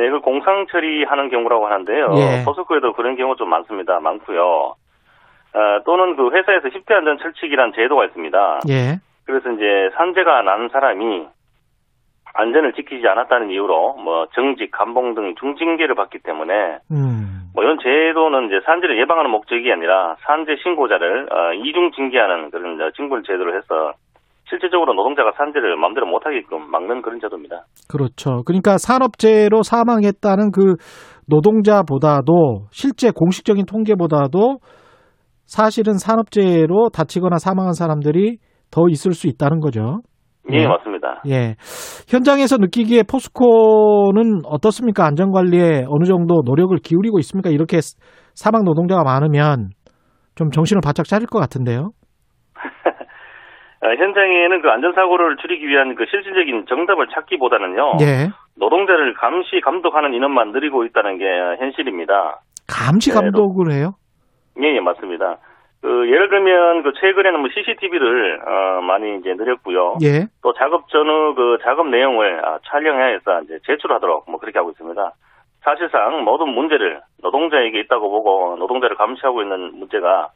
네, 그 공상 처리하는 경우라고 하는데요. 예. 포스코에도 그런 경우 좀 많습니다. 많고요. 어, 또는 그 회사에서 10대 안전 철칙이라는 제도가 있습니다. 예. 그래서 이제 산재가 난 사람이 안전을 지키지 않았다는 이유로 뭐 정직, 감봉 등 중징계를 받기 때문에 음. 뭐 이런 제도는 이제 산재를 예방하는 목적이 아니라 산재 신고자를 어, 이중 징계하는 그런 징벌 제도를 해서 실질적으로 노동자가 산재를 마음대로 못하게끔 막는 그런 제도입니다. 그렇죠. 그러니까 산업재해로 사망했다는 그 노동자보다도 실제 공식적인 통계보다도 사실은 산업재해로 다치거나 사망한 사람들이 더 있을 수 있다는 거죠. 예, 맞습니다. 예. 현장에서 느끼기에 포스코는 어떻습니까? 안전관리에 어느 정도 노력을 기울이고 있습니까? 이렇게 사망 노동자가 많으면 좀 정신을 바짝 차릴 것 같은데요. 어, 현장에는 그 안전사고를 줄이기 위한 그 실질적인 정답을 찾기보다는요. 예. 노동자를 감시, 감독하는 인원만 늘리고 있다는 게 현실입니다. 감시 네, 감독을 해요? 예, 예, 맞습니다. 그 예를 들면 그 최근에는 뭐 CCTV를 어, 많이 이제 늘렸고요. 예. 또 작업 전후 그 작업 내용을 아, 촬영해서 이제 제출하도록 뭐 그렇게 하고 있습니다. 사실상 모든 문제를 노동자에게 있다고 보고 노동자를 감시하고 있는 문제가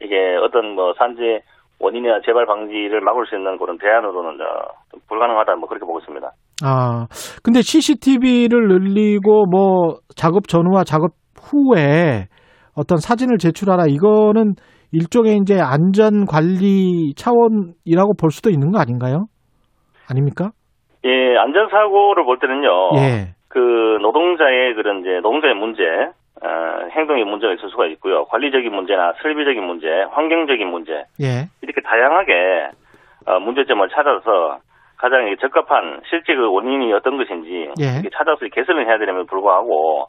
이게 어떤 뭐 산재 원인이나 재발 방지를 막을 수 있는 그런 대안으로는 어, 좀 불가능하다 뭐 그렇게 보고 있습니다. 아, 근데 CCTV를 늘리고 뭐 작업 전후와 작업 후에 어떤 사진을 제출하라 이거는 일종의 이제 안전 관리 차원이라고 볼 수도 있는 거 아닌가요? 아닙니까? 예, 안전 사고를 볼 때는요. 예. 그 노동자의 그런 이제 노동자의 문제, 어, 행동의 문제가 있을 수가 있고요. 관리적인 문제나 설비적인 문제, 환경적인 문제 예. 이렇게 다양하게 어, 문제점을 찾아서 가장 적합한 실제 그 원인이 어떤 것인지 예. 찾아서 개선을 해야 되는데 불구하고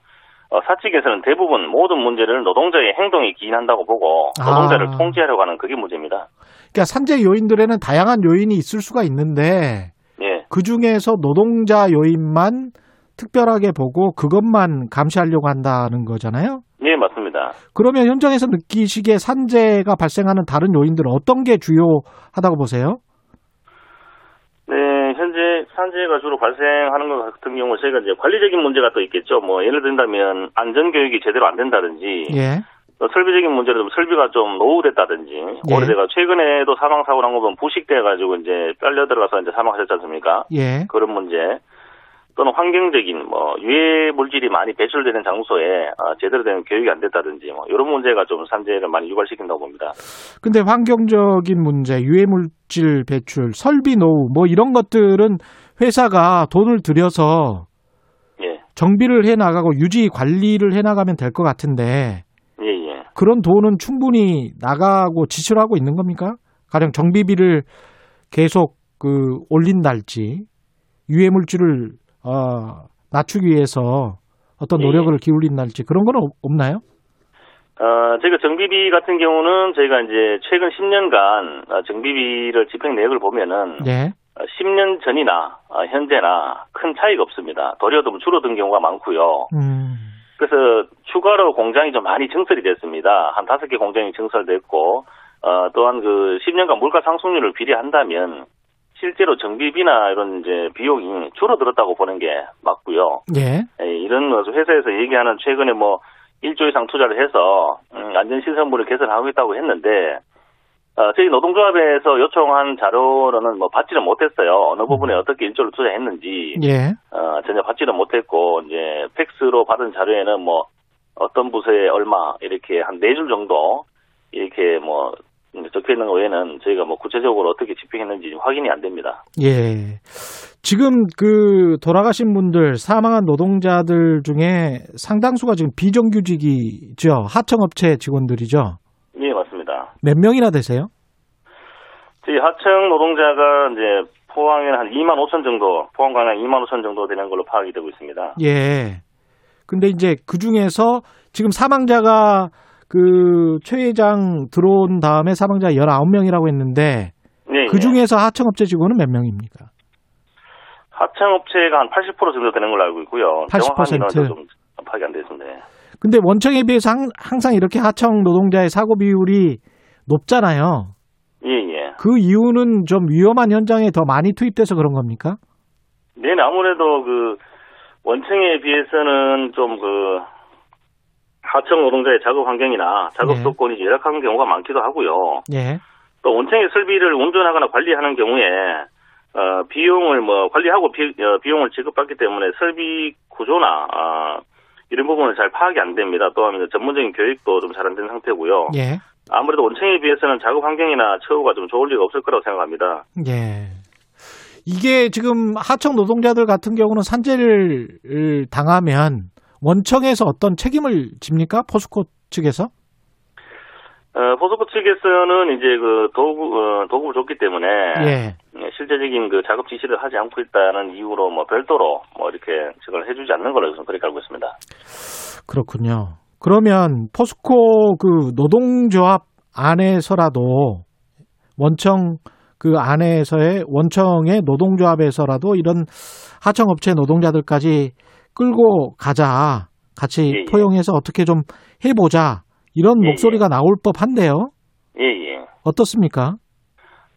어, 사측에서는 대부분 모든 문제를 노동자의 행동에 기인한다고 보고 노동자를 아. 통제하려고 하는 그게 문제입니다. 그러니까 산재 요인들에는 다양한 요인이 있을 수가 있는데 예, 그 중에서 노동자 요인만 특별하게 보고 그것만 감시하려고 한다는 거잖아요. 예 맞습니다. 그러면 현장에서 느끼시기에 산재가 발생하는 다른 요인들은 어떤 게 주요하다고 보세요? 네, 현재 산재가 주로 발생하는 것 같은 경우 저희가 이제 관리적인 문제가 또 있겠죠. 뭐 예를 든다면 안전 교육이 제대로 안 된다든지 예. 또 설비적인 문제로 좀 설비가 좀 노후됐다든지 예. 오래돼가 최근에도 사망 사고 난 거 보면 부식돼 가지고 이제 빨려 들어가서 이제 사망하셨지 않습니까? 예. 그런 문제 또는 환경적인 뭐 유해 물질이 많이 배출되는 장소에 어, 제대로 된 교육이 안 됐다든지 뭐 이런 문제가 좀 산재를 많이 유발시킨다고 봅니다. 근데 환경적인 문제, 유해 물질 배출, 설비 노후 뭐 이런 것들은 회사가 돈을 들여서 예, 정비를 해 나가고 유지 관리를 해 나가면 될 것 같은데 예, 예. 그런 돈은 충분히 나가고 지출 하고 있는 겁니까? 가령 정비비를 계속 그 올린달지 유해 물질을 어, 낮추기 위해서 어떤 예. 노력을 기울인달지 그런 건 없- 없나요? 어, 저희가 정비비 같은 경우는 저희가 이제 최근 10년간 어, 정비비를 집행 내역을 보면은 네. 어, 10년 전이나 어, 현재나 큰 차이가 없습니다. 도리어 좀 줄어든 경우가 많고요. 음. 그래서 추가로 공장이 좀 많이 증설이 됐습니다. 한 다섯 개 공장이 증설됐고 어, 또한 그 10년간 물가 상승률을 비례한다면 실제로 정비비나 이런 이제 비용이 줄어들었다고 보는 게 맞고요. 예. 예, 이런 뭐 회사에서 얘기하는 최근에 뭐 1조 이상 투자를 해서 음, 안전시설물을 개선하고 있다고 했는데 어, 저희 노동조합에서 요청한 자료로는 뭐 받지는 못했어요. 어느 부분에 어떻게 1조를 투자했는지 예. 어, 전혀 받지는 못했고 이제 팩스로 받은 자료에는 뭐 어떤 부서에 얼마 이렇게 한 네 줄 정도 이렇게 뭐 적혀 있는 외에는 저희가 뭐 구체적으로 어떻게 집행했는지 확인이 안 됩니다. 예. 지금 그 돌아가신 분들, 사망한 노동자들 중에 상당수가 지금 비정규직이죠. 하청업체 직원들이죠. 예, 맞습니다. 몇 명이나 되세요? 저희 하청 노동자가 이제 포항에는 한 2만 5천 정도, 포항 광양 2만 5천 정도 되는 걸로 파악이 되고 있습니다. 예. 근데 이제 그 중에서 지금 사망자가 그 최 회장 들어온 다음에 사망자 19명이라고 했는데 예, 그 예. 중에서 하청업체 직원은 몇 명입니까? 하청업체가 한 80% 정도 되는 걸로 알고 있고요. 80%? 정확한 인원은 좀 파악이 안. 예. 근데 원청에 비해서 항, 항상 이렇게 하청 노동자의 사고 비율이 높잖아요. 예, 예. 그 이유는 좀 위험한 현장에 더 많이 투입돼서 그런 겁니까? 네, 아무래도 그 원청에 비해서는 좀 그 하청 노동자의 작업 환경이나 작업 네. 조건이 열악한 경우가 많기도 하고요. 예. 또 원청의 설비를 운전하거나 관리하는 경우에 어, 비용을 뭐 관리하고 비, 어, 비용을 지급받기 때문에 설비 구조나 어, 이런 부분은 잘 파악이 안 됩니다. 또한 그 전문적인 교육도 좀 잘 안 된 상태고요. 예. 아무래도 원청에 비해서는 작업 환경이나 처우가 좀 좋을 리가 없을 거라고 생각합니다. 예. 이게 지금 하청 노동자들 같은 경우는 산재를 당하면 원청에서 어떤 책임을 집니까? 포스코 측에서? 어, 포스코 측에서는 이제 그 도구, 어, 도구를 줬기 때문에 예. 예, 실제적인 그 작업 지시를 하지 않고 있다는 이유로 뭐 별도로 뭐 이렇게 저걸 해주지 않는 걸로 저는 그렇게 알고 있습니다. 그렇군요. 그러면 포스코 그 노동조합 안에서라도 원청 그 안에서의 원청의 노동조합에서라도 이런 하청업체 노동자들까지 끌고 가자. 같이 예, 예. 포용해서 어떻게 좀 해보자. 이런 예, 목소리가 나올 법한데요. 예, 예. 어떻습니까?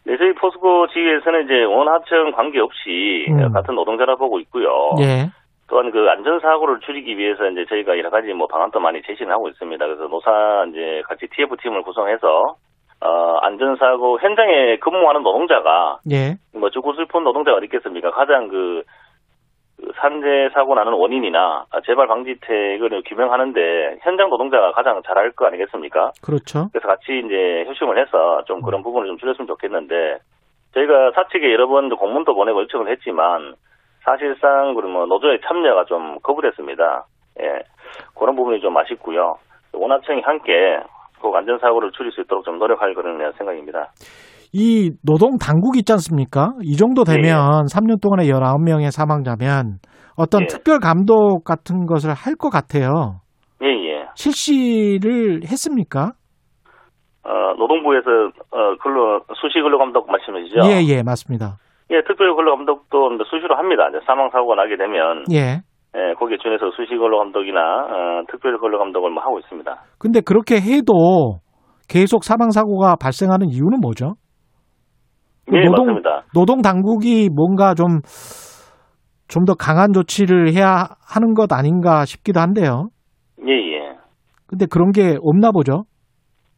네, 저희 포스코 지휘에서는 이제 원하청 관계없이 음. 같은 노동자라 보고 있고요. 예. 또한 그 안전사고를 줄이기 위해서 이제 저희가 여러 가지 뭐 방안도 많이 제시를 하고 있습니다. 그래서 노사 이제 같이 TF팀을 구성해서 어, 안전사고 현장에 근무하는 노동자가 예. 뭐 죽고 슬픈 노동자가 어디 있겠습니까? 가장 그, 그 산재 사고 나는 원인이나 재발 방지책을 규명하는데 현장 노동자가 가장 잘할 거 아니겠습니까? 그렇죠. 그래서 같이 이제 협심을 해서 좀 그런 부분을 좀 줄였으면 좋겠는데 저희가 사측에 여러 번 공문도 보내고 요청을 했지만 사실상 그뭐 노조의 참여가 좀 거부됐습니다. 예, 그런 부분이 좀 아쉽고요. 원하청이 함께 그 안전사고를 줄일 수 있도록 좀 노력할 그런 생각입니다. 이 노동 당국 있지 않습니까? 이 정도 되면 3년 동안에 19명의 사망자면 어떤 예. 특별 감독 같은 것을 할 것 같아요. 예, 예. 실시를 했습니까? 어, 노동부에서 어, 근로 수시 근로 감독 말씀이시죠? 예, 예, 맞습니다. 예, 특별 근로 감독도 수시로 합니다. 이제 사망 사고가 나게 되면 예. 예, 거기에 준해서 수시 근로 감독이나 어, 특별 근로 감독을 뭐 하고 있습니다. 근데 그렇게 해도 계속 사망 사고가 발생하는 이유는 뭐죠? 그 예, 노동 맞습니다. 노동 당국이 뭔가 좀 좀 더 강한 조치를 해야 하는 것 아닌가 싶기도 한데요. 예, 예. 근데 그런 게 없나 보죠.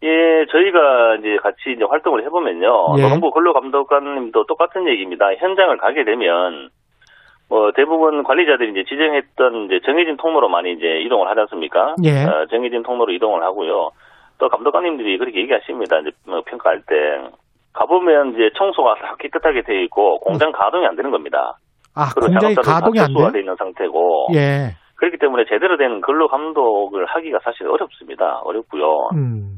예, 저희가 이제 같이 이제 활동을 해보면요. 예. 노동부 근로감독관님도 똑같은 얘기입니다. 현장을 가게 되면, 뭐, 대부분 관리자들이 이제 지정했던 이제 정해진 통로로 많이 이제 이동을 하지 않습니까? 예. 어, 정해진 통로로 이동을 하고요. 또 감독관님들이 그렇게 얘기하십니다. 이제 뭐 평가할 때. 가보면 이제 청소가 다 깨끗하게 되어 있고 공장 가동이 안 되는 겁니다. 아, 그리고 공장이 가동이 안 철수가 돼? 돼 있는 상태고. 예. 그렇기 때문에 제대로 된 근로 감독을 하기가 사실 어렵습니다. 어렵고요. 음.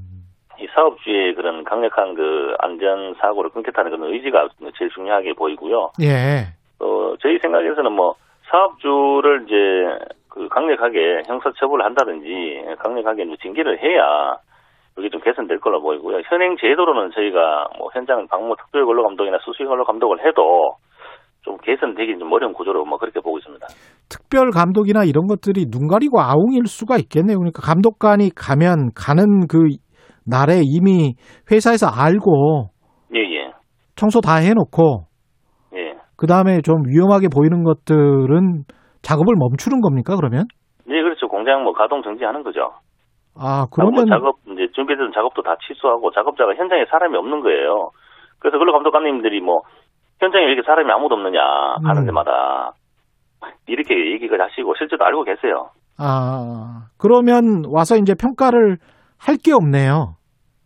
이 사업주의 그런 강력한 그 안전 사고를 끊겠다는 그런 의지가 제일 중요하게 보이고요. 예. 어, 저희 생각에서는 뭐 사업주를 이제 그 강력하게 형사 처벌을 한다든지 강력하게 뭐 징계를 해야 그게 좀 개선될 걸로 보이고요. 현행 제도로는 저희가 뭐 현장 방문 특별 근로 감독이나 수시 근로 감독을 해도 좀 개선되긴 좀 어려운 구조로 뭐 그렇게 보고 있습니다. 특별 감독이나 이런 것들이 눈 가리고 아웅일 수가 있겠네요. 그러니까 감독관이 가면 가는 그 날에 이미 회사에서 알고 예, 예. 청소 다 해놓고 예. 그 다음에 좀 위험하게 보이는 것들은 작업을 멈추는 겁니까? 그러면? 예, 그렇죠. 공장 뭐 가동 정지하는 거죠. 아 그러면 작업 이제 준비되던 작업도 다 취소하고 작업자가 현장에 사람이 없는 거예요. 그래서 근로 감독관님들이 뭐 현장에 왜 이렇게 사람이 아무도 없느냐 하는 음. 데마다 이렇게 얘기가 하시고 실제로 알고 계세요. 아 그러면 와서 이제 평가를 할 게 없네요.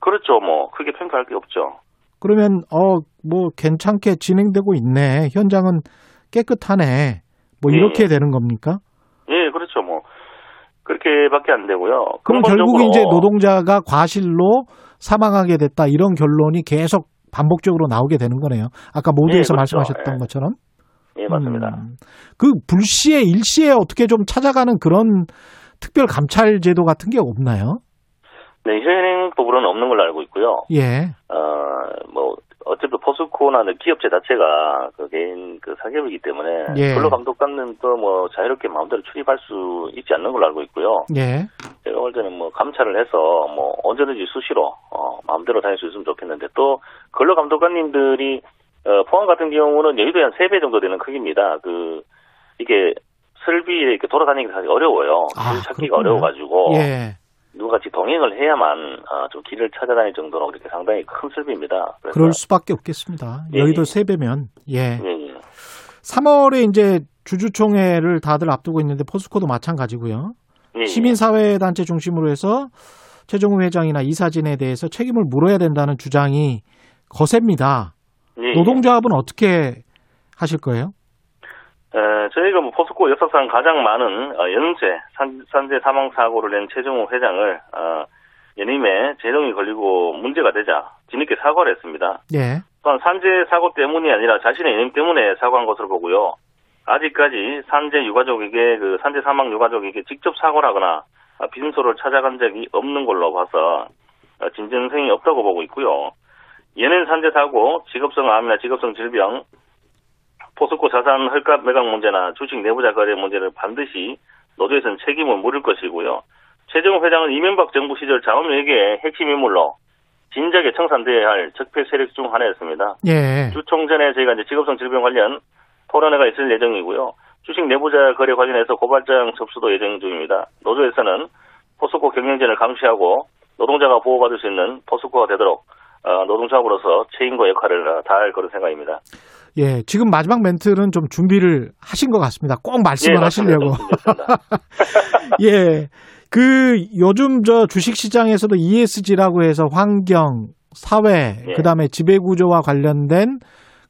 그렇죠. 뭐 크게 평가할 게 없죠. 그러면 어 뭐 괜찮게 진행되고 있네. 현장은 깨끗하네. 뭐 예. 이렇게 되는 겁니까? 그렇게밖에 안 되고요. 그럼 결국 이제 노동자가 과실로 사망하게 됐다 이런 결론이 계속 반복적으로 나오게 되는 거네요. 아까 모두에서 예, 그렇죠. 말씀하셨던 예. 것처럼. 예, 맞습니다. 음, 그 불시에 일시에 어떻게 좀 찾아가는 그런 특별 감찰 제도 같은 게 없나요? 네, 현행법으로는 없는 걸로 알고 있고요. 예. 어, 뭐, 어차피 포스코나 기업체 자체가 그 개인 그 사기업이기 때문에 예. 근로 감독관님도 뭐 자유롭게 마음대로 출입할 수 있지 않는 걸로 알고 있고요. 예. 제가 볼 때는 뭐 감찰을 해서 뭐 언제든지 수시로 어, 마음대로 다닐 수 있으면 좋겠는데 또 근로 감독관님들이 어, 포항 같은 경우는 여의도에 한 3배 정도 되는 크기입니다. 그 이게 설비에 이렇게 돌아다니기 사실 어려워요. 아, 길 찾기가 그렇군요. 어려워가지고 예. 누가 같이 동행을 해야만 어, 좀 길을 찾아다닐 정도로 그렇게 상당히 큰 설비입니다. 그럴 수밖에 없겠습니다. 예, 여의도 예. 세배면 예. 예, 예. 3월에 이제 주주총회를 다들 앞두고 있는데 포스코도 마찬가지고요. 예, 예. 시민사회단체 중심으로 해서 최종우 회장이나 이사진에 대해서 책임을 물어야 된다는 주장이 거셉니다. 예, 예. 노동조합은 어떻게 하실 거예요? 에, 저희가 뭐 포스코 역사상 가장 많은 어, 연쇄 산, 산재 사망 사고를 낸 최정우 회장을 어, 연임에 재정이 걸리고 문제가 되자 뒤늦게 사과를 했습니다. 예. 또한 산재 사고 때문이 아니라 자신의 연임 때문에 사과한 것으로 보고요. 아직까지 산재 유가족에게 그 산재 사망 유가족에게 직접 사과를 하거나 아, 빈소를 찾아간 적이 없는 걸로 봐서 어, 진정성이 없다고 보고 있고요. 연예인 산재 사고, 직업성 암이나 직업성 질병, 포스코 자산 헐값 매각 문제나 주식 내부자 거래 문제를 반드시 노조에서는 책임을 물을 것이고요. 최정우 회장은 이명박 정부 시절 자원외교의 핵심 인물로 진작에 청산돼야 할 적폐 세력 중 하나였습니다. 예. 주 총 전에 저희가 이제 직업성 질병 관련 토론회가 있을 예정이고요. 주식 내부자 거래 관련해서 고발장 접수도 예정 중입니다. 노조에서는 포스코 경영진을 감시하고 노동자가 보호받을 수 있는 포스코가 되도록 어, 노동조합으로서 책임과 역할을 어, 다할 그런 생각입니다. 예. 지금 마지막 멘트는 좀 준비를 하신 것 같습니다. 꼭 말씀을 예. 하시려고. 예. 그 요즘 저 주식 시장에서도 ESG라고 해서 환경, 사회, 예. 그다음에 지배 구조와 관련된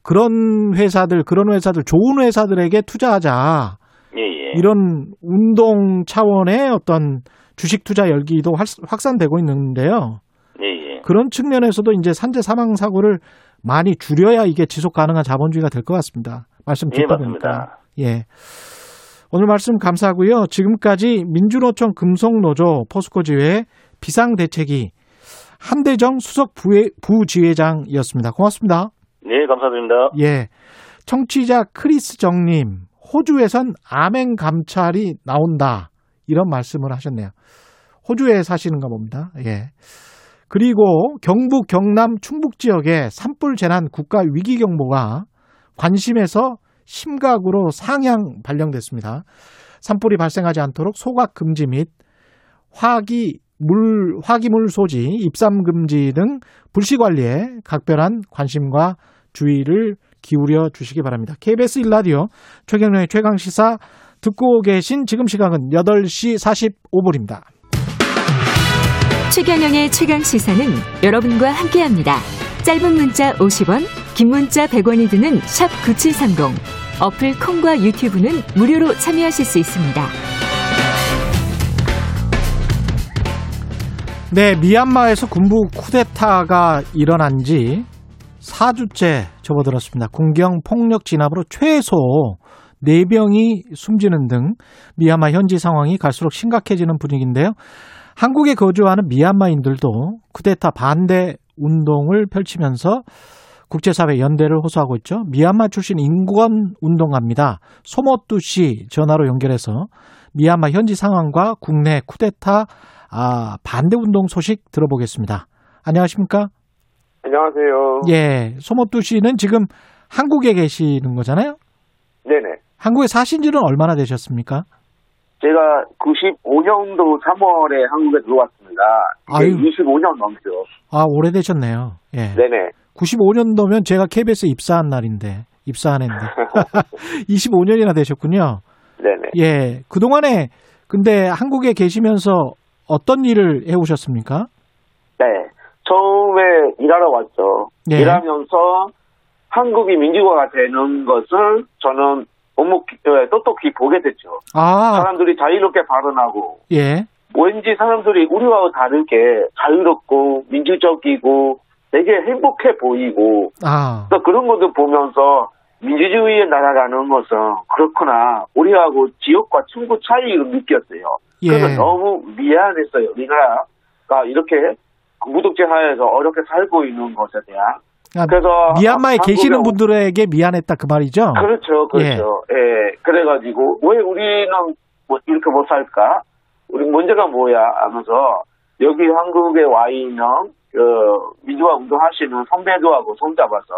그런 회사들, 그런 회사들 좋은 회사들에게 투자하자. 예, 예. 이런 운동 차원의 어떤 주식 투자 열기도 활- 확산되고 있는데요. 예, 예. 그런 측면에서도 이제 산재 사망 사고를 많이 줄여야 이게 지속 가능한 자본주의가 될 것 같습니다. 말씀 예, 듣다 맞습니다. 보니까. 예. 오늘 말씀 감사하고요. 지금까지 민주노총 금속노조 포스코 지회 비상대책위 한대정 수석 부회, 부지회장이었습니다. 고맙습니다. 네, 감사드립니다. 예. 청취자 크리스 정님, 호주에선 아멘 감찰이 나온다. 이런 말씀을 하셨네요. 호주에 사시는가 봅니다. 예. 그리고 경북, 경남, 충북 지역에 산불 재난 국가 위기 경보가 관심에서 심각으로 상향 발령됐습니다. 산불이 발생하지 않도록 소각 금지 및 화기 물 화기물 소지, 입산 금지 등 불시 관리에 각별한 관심과 주의를 기울여 주시기 바랍니다. KBS 1라디오 최경련의 최강 시사 듣고 계신 지금 시각은 8시 45분입니다. 최경영의 최강 시사는 여러분과 함께합니다. 짧은 문자 50원, 긴 문자 100원이 드는 샵 9730. 어플 콩과 유튜브는 무료로 참여하실 수 있습니다. 네, 미얀마에서 군부 쿠데타가 일어난 지 4주째 접어들었습니다. 군경 폭력 진압으로 최소 4명이 숨지는 등 미얀마 현지 상황이 갈수록 심각해지는 분위기인데요. 한국에 거주하는 미얀마인들도 쿠데타 반대 운동을 펼치면서 국제사회 연대를 호소하고 있죠. 미얀마 출신 인권 운동가입니다. 소모뚜 씨 전화로 연결해서 미얀마 현지 상황과 국내 쿠데타 아, 반대 운동 소식 들어보겠습니다. 안녕하십니까? 안녕하세요. 예, 소모뚜 씨는 지금 한국에 계시는 거잖아요? 네네. 한국에 사신 지는 얼마나 되셨습니까? 제가 95년도 3월에 한국에 들어왔습니다. 아유. 25년 넘죠. 아, 오래되셨네요. 예. 네네. 95년도면 제가 KBS 입사한 날인데, 입사한 해인데. 25년이나 되셨군요. 네네. 예. 그동안에, 근데 한국에 계시면서 어떤 일을 해오셨습니까? 네. 처음에 일하러 왔죠. 예. 일하면서 한국이 민주화가 되는 것을 저는 예, 똑똑히 보게 됐죠. 아, 사람들이 자유롭게 발언하고 예. 왠지 사람들이 우리와 다르게 자유롭고 민주적이고 되게 행복해 보이고 아, 또 그런 것들 보면서 민주주의의 나라라는 것은 그렇구나. 우리하고 지역과 충구 차이를 느꼈어요. 예. 그래서 너무 미안했어요. 우리나라가 이렇게 무독재 하에서 어렵게 살고 있는 것에 대한. 아, 그래서 미얀마에 한국의 계시는 분들에게 미안했다 그 말이죠. 그렇죠, 그렇죠. 예. 그래가지고 왜 우리는 뭐 이렇게 못 살까? 우리 문제가 뭐야? 하면서 여기 한국에 와 있는 그 민주화 운동하시는 선배들하고 손잡아서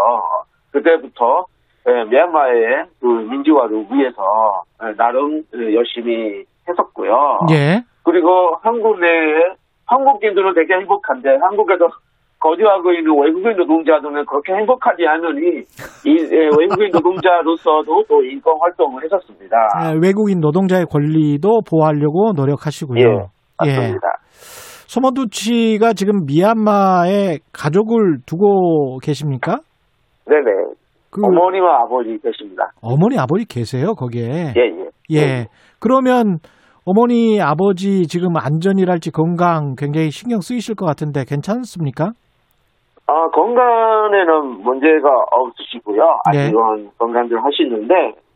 그때부터 예, 미얀마의 그 민주화를 위해서 예, 나름 예, 열심히 했었고요. 예. 그리고 한국 내에 한국인들은 되게 행복한데 한국에서 거주하고 있는 외국인 노동자들은 그렇게 행복하지 않으니 이 예, 외국인 노동자로서도 또 인권 활동을 했었습니다. 아, 외국인 노동자의 권리도 보호하려고 노력하시고요. 예, 맞습니다. 소모두치가 지금 미얀마에 가족을 두고 계십니까? 네네. 그 어머니와 아버지 계십니다. 어머니 아버지 계세요 거기에. 예, 예. 예. 그러면 어머니 아버지 지금 안전이랄지 건강 굉장히 신경 쓰이실 것 같은데 괜찮습니까? 아, 건강에는 문제가 없으시고요. 네. 아직은 건강들 하시는데,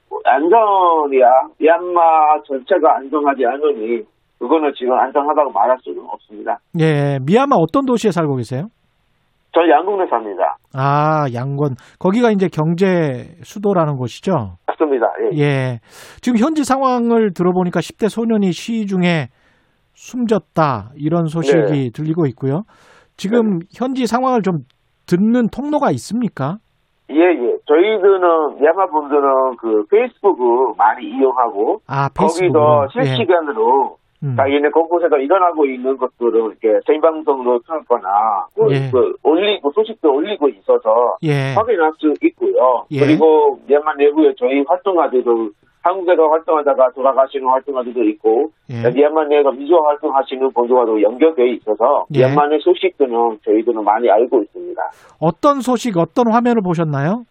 뭐 안전이야, 미얀마 전체가 안전하지 않으니, 그거는 지금 안전하다고 말할 수는 없습니다. 예. 미얀마 어떤 도시에 살고 계세요? 저 양궁에 삽니다. 아, 양곤. 거기가 이제 경제 수도라는 곳이죠? 맞습니다. 예. 예. 지금 현지 상황을 들어보니까 10대 소년이 시위 중에 숨졌다. 이런 소식이 들리고 있고요. 지금 현지 상황을 좀 듣는 통로가 있습니까? 예, 예. 저희들은, 미얀마 분들은 그 페이스북을 많이 이용하고, 아, 거기도 페이스북으로. 실시간으로 음. 자기네 곳곳에서 일어나고 있는 것들을 이렇게 생방송으로 틀거나 그, 예. 그 올리고 소식도 올리고 있어서 예. 확인할 수 있고요. 예. 그리고 미얀마 내부에 저희 활동가들도 한국에서 활동하다가 돌아가시는 활동가들도 있고 예. 미얀마 내에서 미주화 활동하시는 분들과도 연결되어 있어서 예. 미얀마 내 소식들은 저희들은 많이 알고 있습니다. 어떤 소식, 어떤 화면을 보셨나요?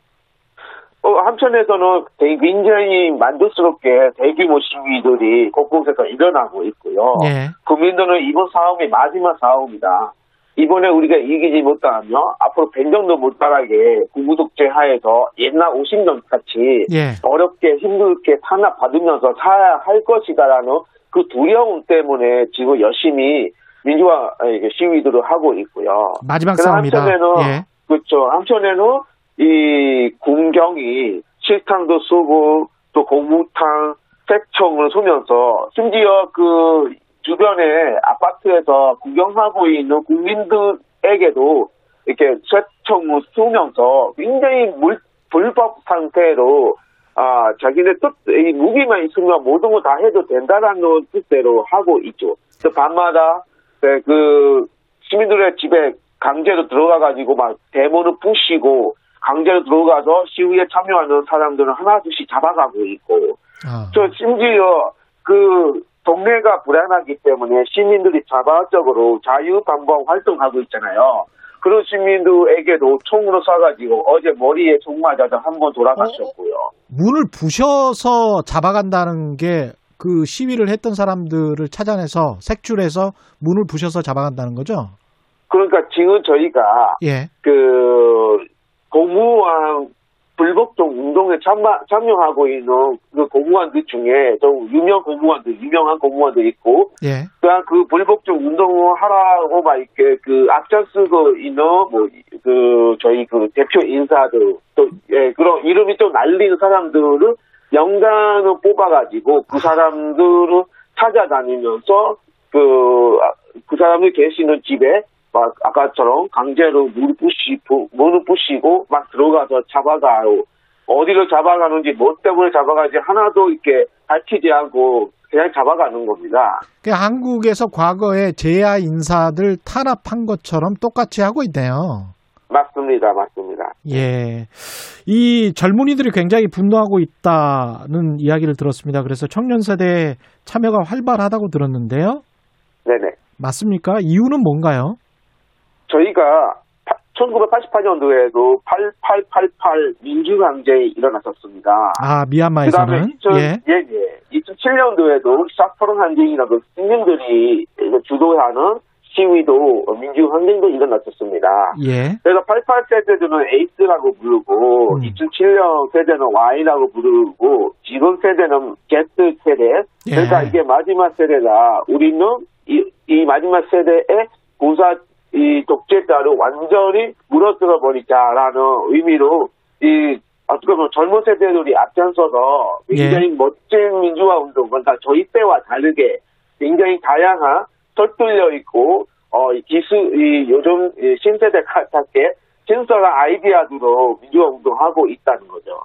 어, 한편에서는 되게 굉장히 만족스럽게 대규모 시위들이 곳곳에서 일어나고 있고요. 예. 국민들은 이번 싸움이 마지막 싸움이다. 이번에 우리가 이기지 못하면 앞으로 100년도 못 나가게 구구독재 하에서 옛날 50년 같이 예. 어렵게 힘들게 탄압받으면서 살아야 할 것이다라는 그 두려움 때문에 지금 열심히 민주화 이게 시위들을 하고 있고요. 마지막 싸움이다. 한편에는 예. 그렇죠. 한편에는 이 군경이 실탄도 쏘고 또 고무탄, 색총을 쏘면서 심지어 그 주변에 아파트에서 구경하고 있는 국민들에게도 이렇게 쇠총을 쏘면서 굉장히 물, 불법 상태로 아 자기네 뜻, 이 무기만 있으면 모든 거 다 해도 된다라는 뜻대로 하고 있죠. 그 밤마다 네, 그 시민들의 집에 강제로 들어가가지고 막 대문을 부시고 강제로 들어가서 시위에 참여하는 사람들은 하나둘씩 잡아가고 있고 아. 저 심지어 그 동네가 불안하기 때문에 시민들이 자발적으로 자유방법 활동하고 있잖아요. 그런 시민들에게도 총으로 쏴가지고 어제 머리에 총 맞아서 한 번 돌아가셨고요. 문을 부셔서 잡아간다는 게 그 시위를 했던 사람들을 찾아내서 색출해서 문을 부셔서 잡아간다는 거죠? 그러니까 지금 저희가 예. 그 고무왕 불복종 운동에 참마, 참여하고 있는 그 고무관들 중에 좀 유명 고무관들, 유명한 고무관들 있고, 예. 그냥 그 불복종 운동을 하라고 막 이렇게 그 앞장서고 있는 뭐 그 저희 그 대표 인사들 또 예, 그런 이름이 좀 날리는 사람들을 영단을 뽑아가지고 그 사람들을 찾아다니면서 그, 그 사람들 계시는 집에 막 아까처럼 강제로 물 부시고, 문을 부시고 막 들어가서 잡아가요. 어디로 잡아가는지, 뭐 때문에 잡아가지 하나도 이렇게 밝히지 않고 그냥 잡아가는 겁니다. 그 한국에서 과거에 제야 인사들 탄압한 것처럼 똑같이 하고 있네요. 맞습니다, 맞습니다. 예. 이 젊은이들이 굉장히 분노하고 있다는 이야기를 들었습니다. 그래서 청년 세대 참여가 활발하다고 들었는데요. 네네. 맞습니까? 이유는 뭔가요? 저희가 1988년도에도 8888 민주항쟁이 일어났었습니다. 아, 미얀마에서는 2000, 예. 예, 예. 2007년도에도 샤프론 항쟁이라고 시민들이 주도하는 시위도 민주항쟁도 일어났었습니다. 예. 그래서 88 세대들은 에이스라고 부르고 2007년 세대는 Y라고 부르고 지금 세대는 Z 세대. 그러니까 예. 이게 마지막 세대다. 우리는 이, 이 마지막 세대의 군사 이 독재자를 완전히 무너뜨려 버리자라는 의미로 이 어떻게 보면 젊은 세대들이 앞장서서 굉장히 멋진 민주화 운동, 그러니까 저희 때와 다르게 굉장히 다양한 설득력 있고 어, 이 기술, 이 요즘 이 신세대 같게 신선한 아이디어들로 민주화 운동하고 있다는 거죠.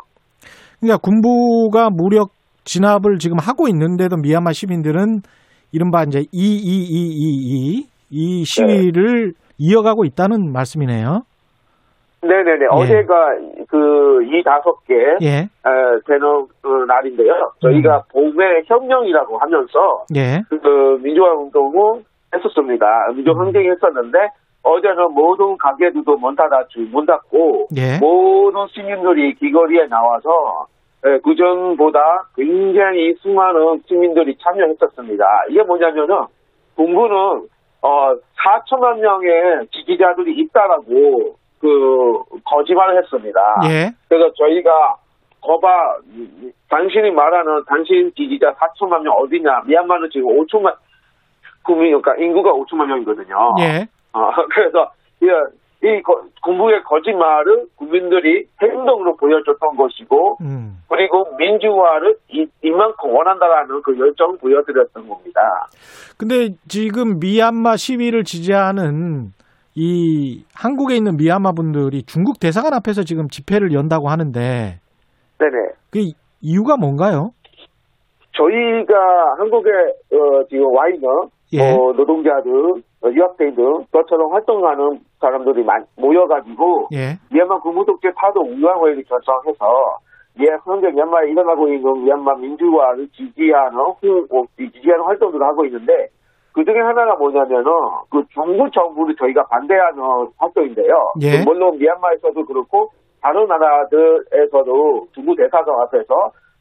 그러니까 군부가 무력 진압을 지금 하고 있는데도 미얀마 시민들은 이른바 이제 2222 이이 시위를 이어가고 있다는 말씀이네요. 네네네. 어제가 그 이 다섯 개 예. 에, 되는 그 날인데요. 저희가 봄의 혁명이라고 하면서 예. 그 민주화 운동을 했었습니다. 민주화 항쟁 했었는데 어제는 모든 가게들도 문 닫았지 문 닫고 예. 모든 시민들이 길거리에 나와서 예, 그전보다 굉장히 수많은 시민들이 참여했었습니다. 이게 뭐냐면은 공부는 어 4천만 명의 지지자들이 있다라고 그 거짓말을 했습니다. 예. 그래서 저희가 거봐 당신이 말하는 당신 지지자 4천만 명 어디냐? 미얀마는 지금 5천만 국민 그러니까 인구가 5천만 명이거든요. 예. 어, 그래서 이, 이 거- 군부의 거짓말을 국민들이 행동으로 보여줬던 것이고 음. 그리고 민주화를 이, 이만큼 원한다라는 그 열정을 보여드렸던 겁니다. 근데 지금 미얀마 시위를 지지하는 이 한국에 있는 미얀마 분들이 중국 대사관 앞에서 지금 집회를 연다고 하는데 네네. 그 이유가 뭔가요? 저희가 한국에 어, 지금 와 있는 예. 어, 노동자들, 어, 유학생들, 저처럼 활동하는 사람들이 많, 모여가지고 예. 미얀마 군부독재 타도 운영회를 결성해서 예, 현재 미얀마에 일어나고 있는 미얀마 민주화를 지지하는 후, 어, 지지하는 활동들을 하고 있는데 그 중에 하나가 뭐냐면은 그 중국 정부를 저희가 반대하는 활동인데요. 예. 물론 미얀마에서도 그렇고 다른 나라들에서도 중국 대사관 앞에서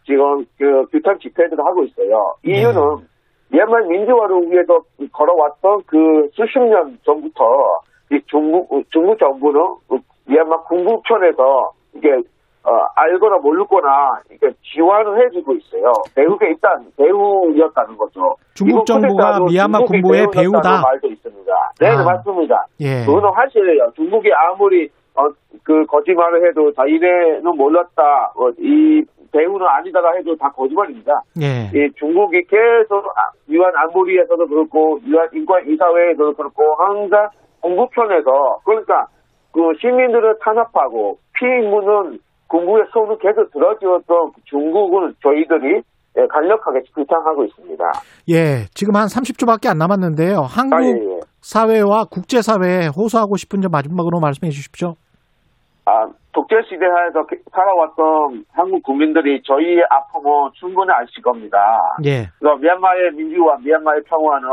지금 그 규탄 집회들을 하고 있어요. 이유는 미얀마 민주화를 위해서 걸어왔던 그 수십 년 전부터 이 중국 중국 정부는 미얀마 군부편에서 이게 어, 알거나 모르거나 이게 지원을 해주고 있어요. 배후에 일단 배후였다는 거죠. 중국 정부가 미얀마 군부의 배후다. 말도 있습니다. 네, 아. 맞습니다. 예. 그거는 사실이에요. 중국이 아무리 어, 그 거짓말을 해도 자기네는 몰랐다, 어, 이 배후는 아니다라 해도 다 거짓말입니다. 예. 이 중국이 계속 아- 유엔 안보리에서도 그렇고 유엔 인권 이사회에서도 그렇고 항상 공부편에서 그러니까 그 시민들을 탄압하고 피임무는 군부의 손을 계속 들어주었던 중국은 저희들이 예, 강력하게 규탄하고 있습니다. 예. 지금 한 30초밖에 안 남았는데요. 한국 아, 예, 예. 사회와 국제 사회에 호소하고 싶은 점 마지막으로 말씀해 주십시오. 아, 독재 시대에서 살아왔던 한국 국민들이 저희의 아픔을 충분히 아실 겁니다. 예. 그래서 미얀마의 민주화, 미얀마의 평화는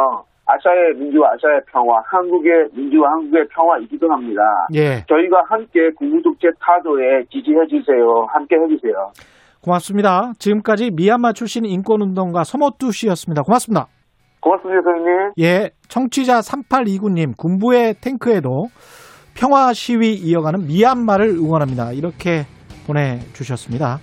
아시아의 민주화, 아시아의 평화, 한국의 민주화, 한국의 평화이기도 합니다. 예. 저희가 함께 군부독재 타도에 지지해 주세요. 함께 해주세요. 고맙습니다. 지금까지 미얀마 출신 인권운동가 서모뚜 씨였습니다. 고맙습니다. 고맙습니다, 선생님. 예, 청취자 3829님, 군부의 탱크에도 평화 시위 이어가는 미얀마를 응원합니다. 이렇게 보내주셨습니다.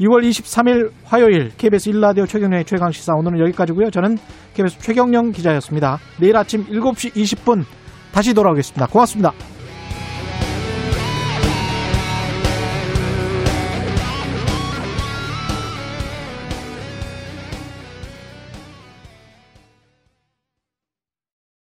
2월 23일 화요일 KBS 1라디오 최경영의 최강시사 오늘은 여기까지고요. 저는 KBS 최경영 기자였습니다. 내일 아침 7시 20분 다시 돌아오겠습니다. 고맙습니다.